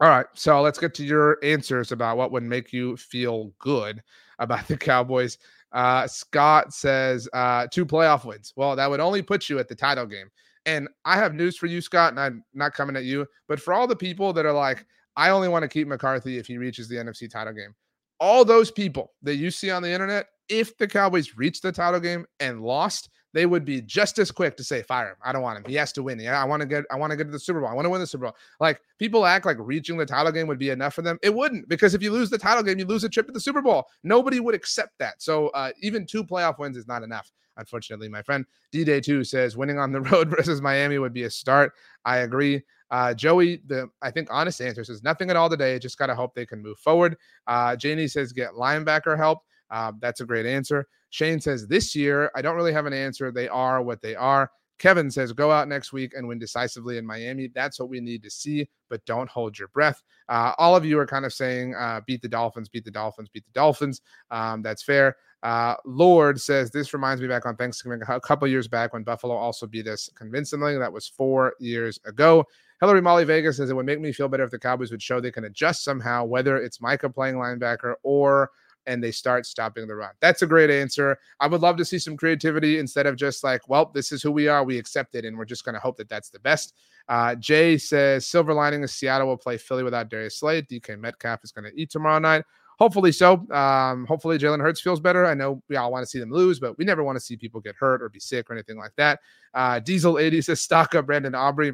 all right, so let's get to your answers about what would make you feel good about the Cowboys. Uh, Scott says uh, two playoff wins. Well, that would only put you at the title game. And I have news for you, Scott, and I'm not coming at you, but for all the people that are like, I only want to keep McCarthy if he reaches the NFC title game. All those people that you see on the internet, if the Cowboys reached the title game and lost, they would be just as quick to say, fire him. I don't want him. He has to win. Yeah, I want to get, I want to get to the Super Bowl. I want to win the Super Bowl. Like people act like reaching the title game would be enough for them. It wouldn't, because if you lose the title game, you lose a trip to the Super Bowl. Nobody would accept that. So uh, even two playoff wins is not enough unfortunately, my friend. D Day 2 says winning on the road versus Miami would be a start. I agree. Uh, Joey, the I think honest answer says nothing at all today. Just gotta hope they can move forward. Uh, Janie says get linebacker help. Uh, that's a great answer. Shane says this year I don't really have an answer. They are what they are. Kevin says go out next week and win decisively in Miami. That's what we need to see, but don't hold your breath. Uh, all of you are kind of saying uh, beat the Dolphins, beat the Dolphins, beat the Dolphins. Um, that's fair. Uh, Lord says this reminds me back on Thanksgiving a couple years back when Buffalo also beat us convincingly. That was four years ago. Hillary Molly Vegas says it would make me feel better if the Cowboys would show they can adjust somehow, whether it's Micah playing linebacker or and they start stopping the run. That's a great answer. I would love to see some creativity instead of just like, well, this is who we are. We accept it, and we're just going to hope that that's the best. Uh, Jay says silver lining is Seattle will play Philly without Darius Slay. DK Metcalf is going to eat tomorrow night. Hopefully so. Um, hopefully Jalen Hurts feels better. I know we all want to see them lose, but we never want to see people get hurt or be sick or anything like that. Uh, Diesel 80 says stock up Brandon Aubrey.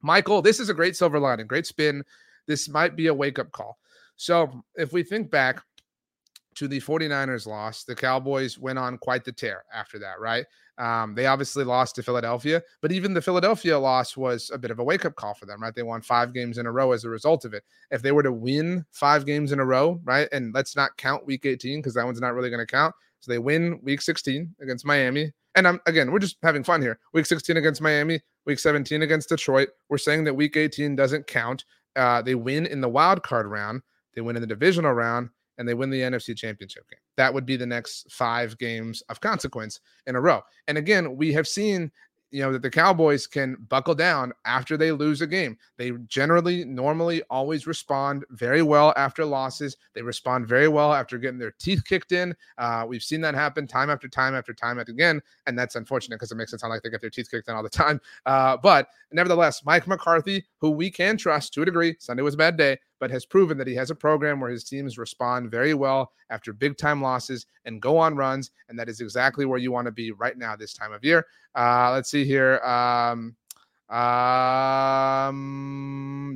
Michael, this is a great silver lining, great spin. This might be a wake up call. So if we think back, to the 49ers loss, the Cowboys went on quite the tear after that, right? Um, they obviously lost to Philadelphia, but even the Philadelphia loss was a bit of a wake up call for them, right? They won five games in a row as a result of it. If they were to win five games in a row, right? And let's not count week 18 because that one's not really going to count. So they win week 16 against Miami. And I'm again, we're just having fun here. Week 16 against Miami, week 17 against Detroit. We're saying that week 18 doesn't count. Uh, they win in the wild card round, they win in the divisional round, and they win the NFC championship game. That would be the next five games of consequence in a row. And again, we have seen you know that the Cowboys can buckle down after they lose a game. They generally normally always respond very well after losses. They respond very well after getting their teeth kicked in. Uh, we've seen that happen time after time after time again, and that's unfortunate because it makes it sound like they get their teeth kicked in all the time. Uh, but nevertheless, Mike McCarthy, who we can trust to a degree, Sunday was a bad day, but has proven that he has a program where his teams respond very well after big time losses and go on runs. And that is exactly where you want to be right now, this time of year. Uh, let's see here. Um, um,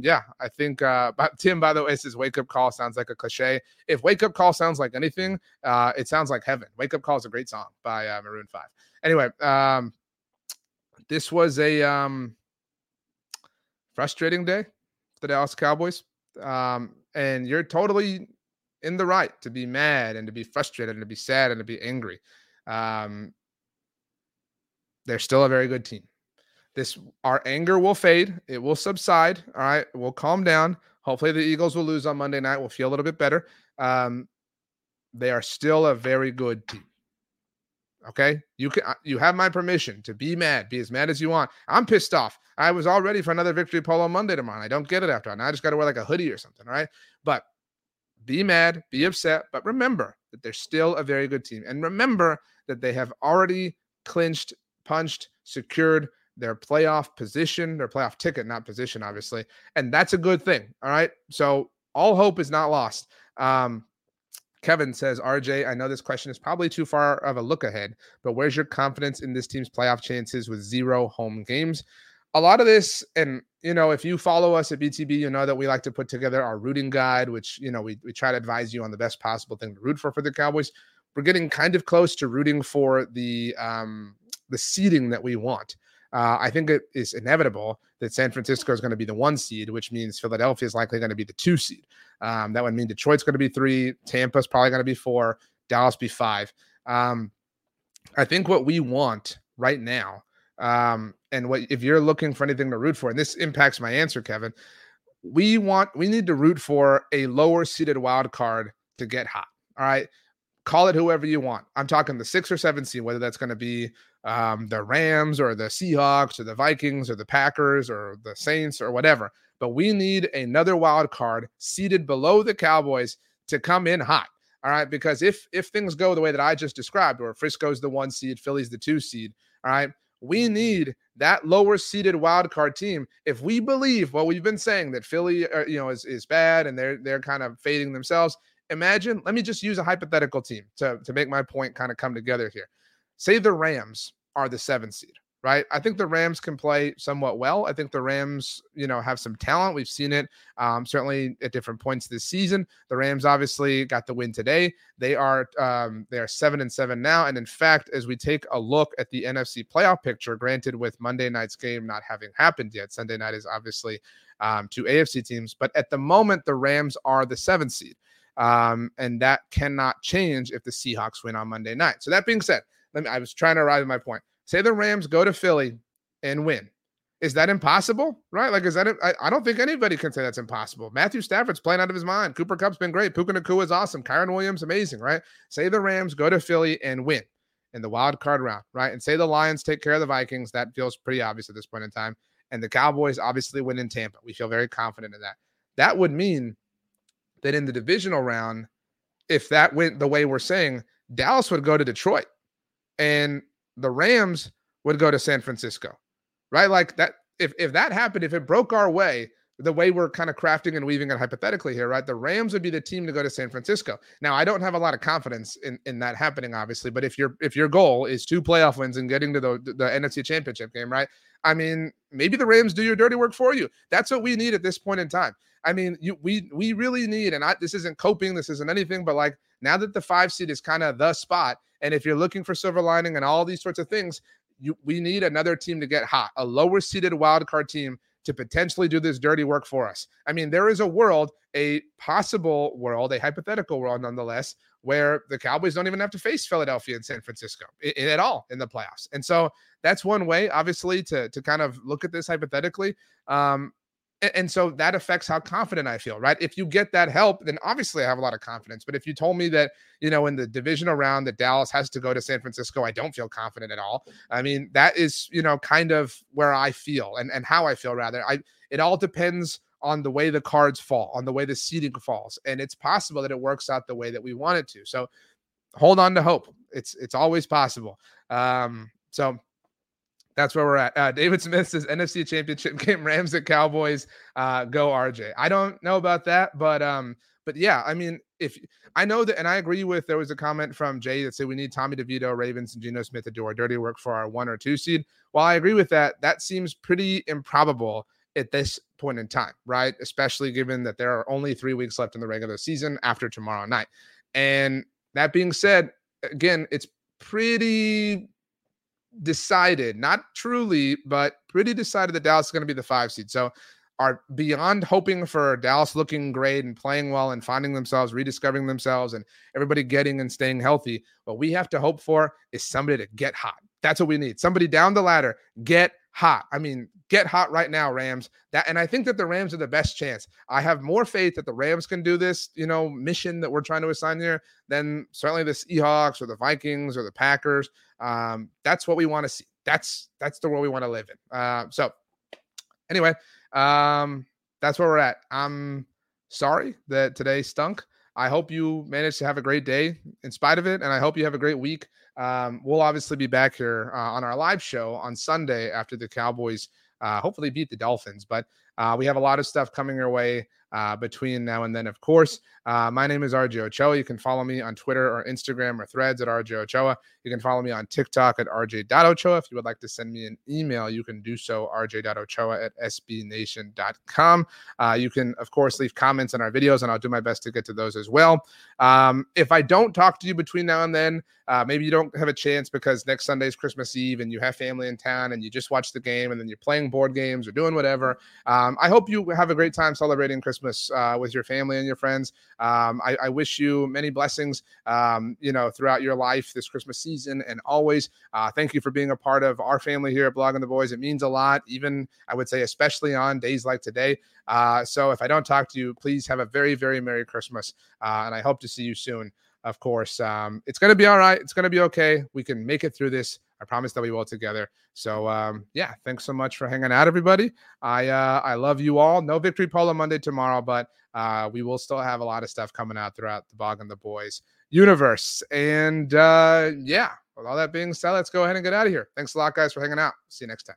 yeah, I think uh, Tim, by the way, says wake up call sounds like a cliche. If wake up call sounds like anything, uh, it sounds like heaven. Wake up call is a great song by uh, Maroon Five. Anyway, um, this was a um frustrating day for the Dallas Cowboys. Um, and you're totally in the right to be mad and to be frustrated and to be sad and to be angry. Um, they're still a very good team. This our anger will fade. It will subside. All right, we'll calm down. Hopefully, the Eagles will lose on Monday night. We'll feel a little bit better. Um, they are still a very good team. Okay, you can uh, you have my permission to be mad, be as mad as you want. I'm pissed off. I was all ready for another victory polo Monday tomorrow. I don't get it after. Now I just got to wear like a hoodie or something. Right, but be mad, be upset, but remember that they're still a very good team, and remember that they have already clinched, punched, secured their playoff position, their playoff ticket, not position, obviously, and that's a good thing. All right, so all hope is not lost. Um, Kevin says, RJ, I know this question is probably too far of a look ahead, but where's your confidence in this team's playoff chances with zero home games? A lot of this, and you know, if you follow us at BTB, you know that we like to put together our rooting guide, which you know we, we try to advise you on the best possible thing to root for for the Cowboys. We're getting kind of close to rooting for the um, the seeding that we want. Uh, I think it is inevitable that San Francisco is going to be the one seed, which means Philadelphia is likely going to be the two seed. Um, that would mean Detroit's going to be three, Tampa's probably going to be four, Dallas be five. Um, I think what we want right now, um, and what if you're looking for anything to root for, and this impacts my answer, Kevin, we want we need to root for a lower seeded wild card to get hot. All right. Call it whoever you want. I'm talking the six or seven seed, whether that's going to be um, the Rams or the Seahawks or the Vikings or the Packers or the Saints or whatever. But we need another wild card seated below the Cowboys to come in hot. All right, because if if things go the way that I just described, where Frisco's the one seed, Philly's the two seed, all right, we need that lower seeded wild card team. If we believe what we've been saying that Philly, uh, you know, is is bad and they're they're kind of fading themselves. Imagine, let me just use a hypothetical team to to make my point kind of come together here. Say the Rams are the seven seed, right? I think the Rams can play somewhat well. I think the Rams, you know, have some talent. We've seen it um, certainly at different points this season. The Rams obviously got the win today. They are um, they are seven and seven now. And in fact, as we take a look at the NFC playoff picture, granted with Monday night's game not having happened yet, Sunday night is obviously um, two AFC teams, but at the moment the Rams are the seven seed. Um, and that cannot change if the Seahawks win on Monday night. So that being said, let me, I was trying to arrive at my point. Say the Rams go to Philly and win. Is that impossible? Right? Like, is that? I, don't think anybody can say that's impossible. Matthew Stafford's playing out of his mind. Cooper Kupp's been great. Puka Nacua is awesome. Kyren Williams, amazing, right? Say the Rams go to Philly and win in the wild card round, right? And say the Lions take care of the Vikings. That feels pretty obvious at this point in time. And the Cowboys obviously win in Tampa. We feel very confident in that. That would mean that in the divisional round, if that went the way we're saying, Dallas would go to Detroit and the Rams would go to San Francisco, right? Like that. If if that happened, if it broke our way, the way we're kind of crafting and weaving it hypothetically here, right? The Rams would be the team to go to San Francisco. Now, I don't have a lot of confidence in in that happening, obviously. But if your if your goal is two playoff wins and getting to the the NFC Championship game, right? I mean, maybe the Rams do your dirty work for you. That's what we need at this point in time. I mean, you we we really need, and I, this isn't coping, this isn't anything, but like now that the five seed is kind of the spot, and if you're looking for silver lining and all these sorts of things, you we need another team to get hot, a lower seeded wild card team to potentially do this dirty work for us. I mean, there is a world, a possible world, a hypothetical world nonetheless, where the Cowboys don't even have to face Philadelphia and San Francisco at all in the playoffs. And so that's one way, obviously, to to kind of look at this hypothetically. Um, and so that affects how confident I feel, right? If you get that help, then obviously I have a lot of confidence. But if you told me that, you know, in the division around that Dallas has to go to San Francisco, I don't feel confident at all. I mean, that is, you know, kind of where I feel and, and how I feel rather. I it all depends on the way the cards fall, on the way the seating falls. And it's possible that it works out the way that we want it to. So hold on to hope. It's it's always possible. Um, so that's where we're at. Uh, David Smith says NFC Championship game, Rams at Cowboys. Uh, go RJ. I don't know about that, but um, but yeah, I mean, if I know that, and I agree with, there was a comment from Jay that said we need Tommy DeVito, Ravens, and Geno Smith to do our dirty work for our one or two seed. While I agree with that, that seems pretty improbable at this point in time, right? Especially given that there are only three weeks left in the regular season after tomorrow night. And that being said, again, it's pretty decided, not truly, but pretty decided that Dallas is going to be the five seed. So are beyond hoping for Dallas looking great and playing well and finding themselves, rediscovering themselves, and everybody getting and staying healthy. What we have to hope for is somebody to get hot. That's what we need. Somebody down the ladder, get hot. I mean, get hot right now, Rams. That and I think that the Rams are the best chance. I have more faith that the Rams can do this, you know, mission that we're trying to assign here than certainly the Seahawks or the Vikings or the Packers. Um, that's what we want to see. That's that's the world we want to live in. Uh, so anyway, um, that's where we're at. I'm sorry that today stunk. I hope you managed to have a great day in spite of it, and I hope you have a great week. Um, we'll obviously be back here uh, on our live show on Sunday after the Cowboys uh, hopefully beat the Dolphins. But uh, we have a lot of stuff coming your way uh, between now and then, of course. Uh, my name is RJ Ochoa. You can follow me on Twitter or Instagram or threads at RJ Ochoa. You can follow me on TikTok at RJ.Ochoa. If you would like to send me an email, you can do so, RJ.Ochoa at SBNation.com. Uh, you can, of course, leave comments on our videos, and I'll do my best to get to those as well. Um, if I don't talk to you between now and then, uh, maybe you don't have a chance because next Sunday is Christmas Eve and you have family in town and you just watch the game and then you're playing board games or doing whatever. Um, I hope you have a great time celebrating Christmas uh, with your family and your friends. Um, I, I, wish you many blessings, um, you know, throughout your life this Christmas season and always. Uh, thank you for being a part of our family here at Blogging the Boys. It means a lot, even I would say, especially on days like today. Uh, so if I don't talk to you, please have a very, very Merry Christmas. Uh, and I hope to see you soon. Of course, um, it's going to be all right. It's going to be okay. We can make it through this. I promise that we will together. So um, yeah, thanks so much for hanging out, everybody. I uh, I love you all. No victory polo Monday tomorrow, but uh, we will still have a lot of stuff coming out throughout the Blogging the Boys universe. And uh, yeah, with all that being said, let's go ahead and get out of here. Thanks a lot, guys, for hanging out. See you next time.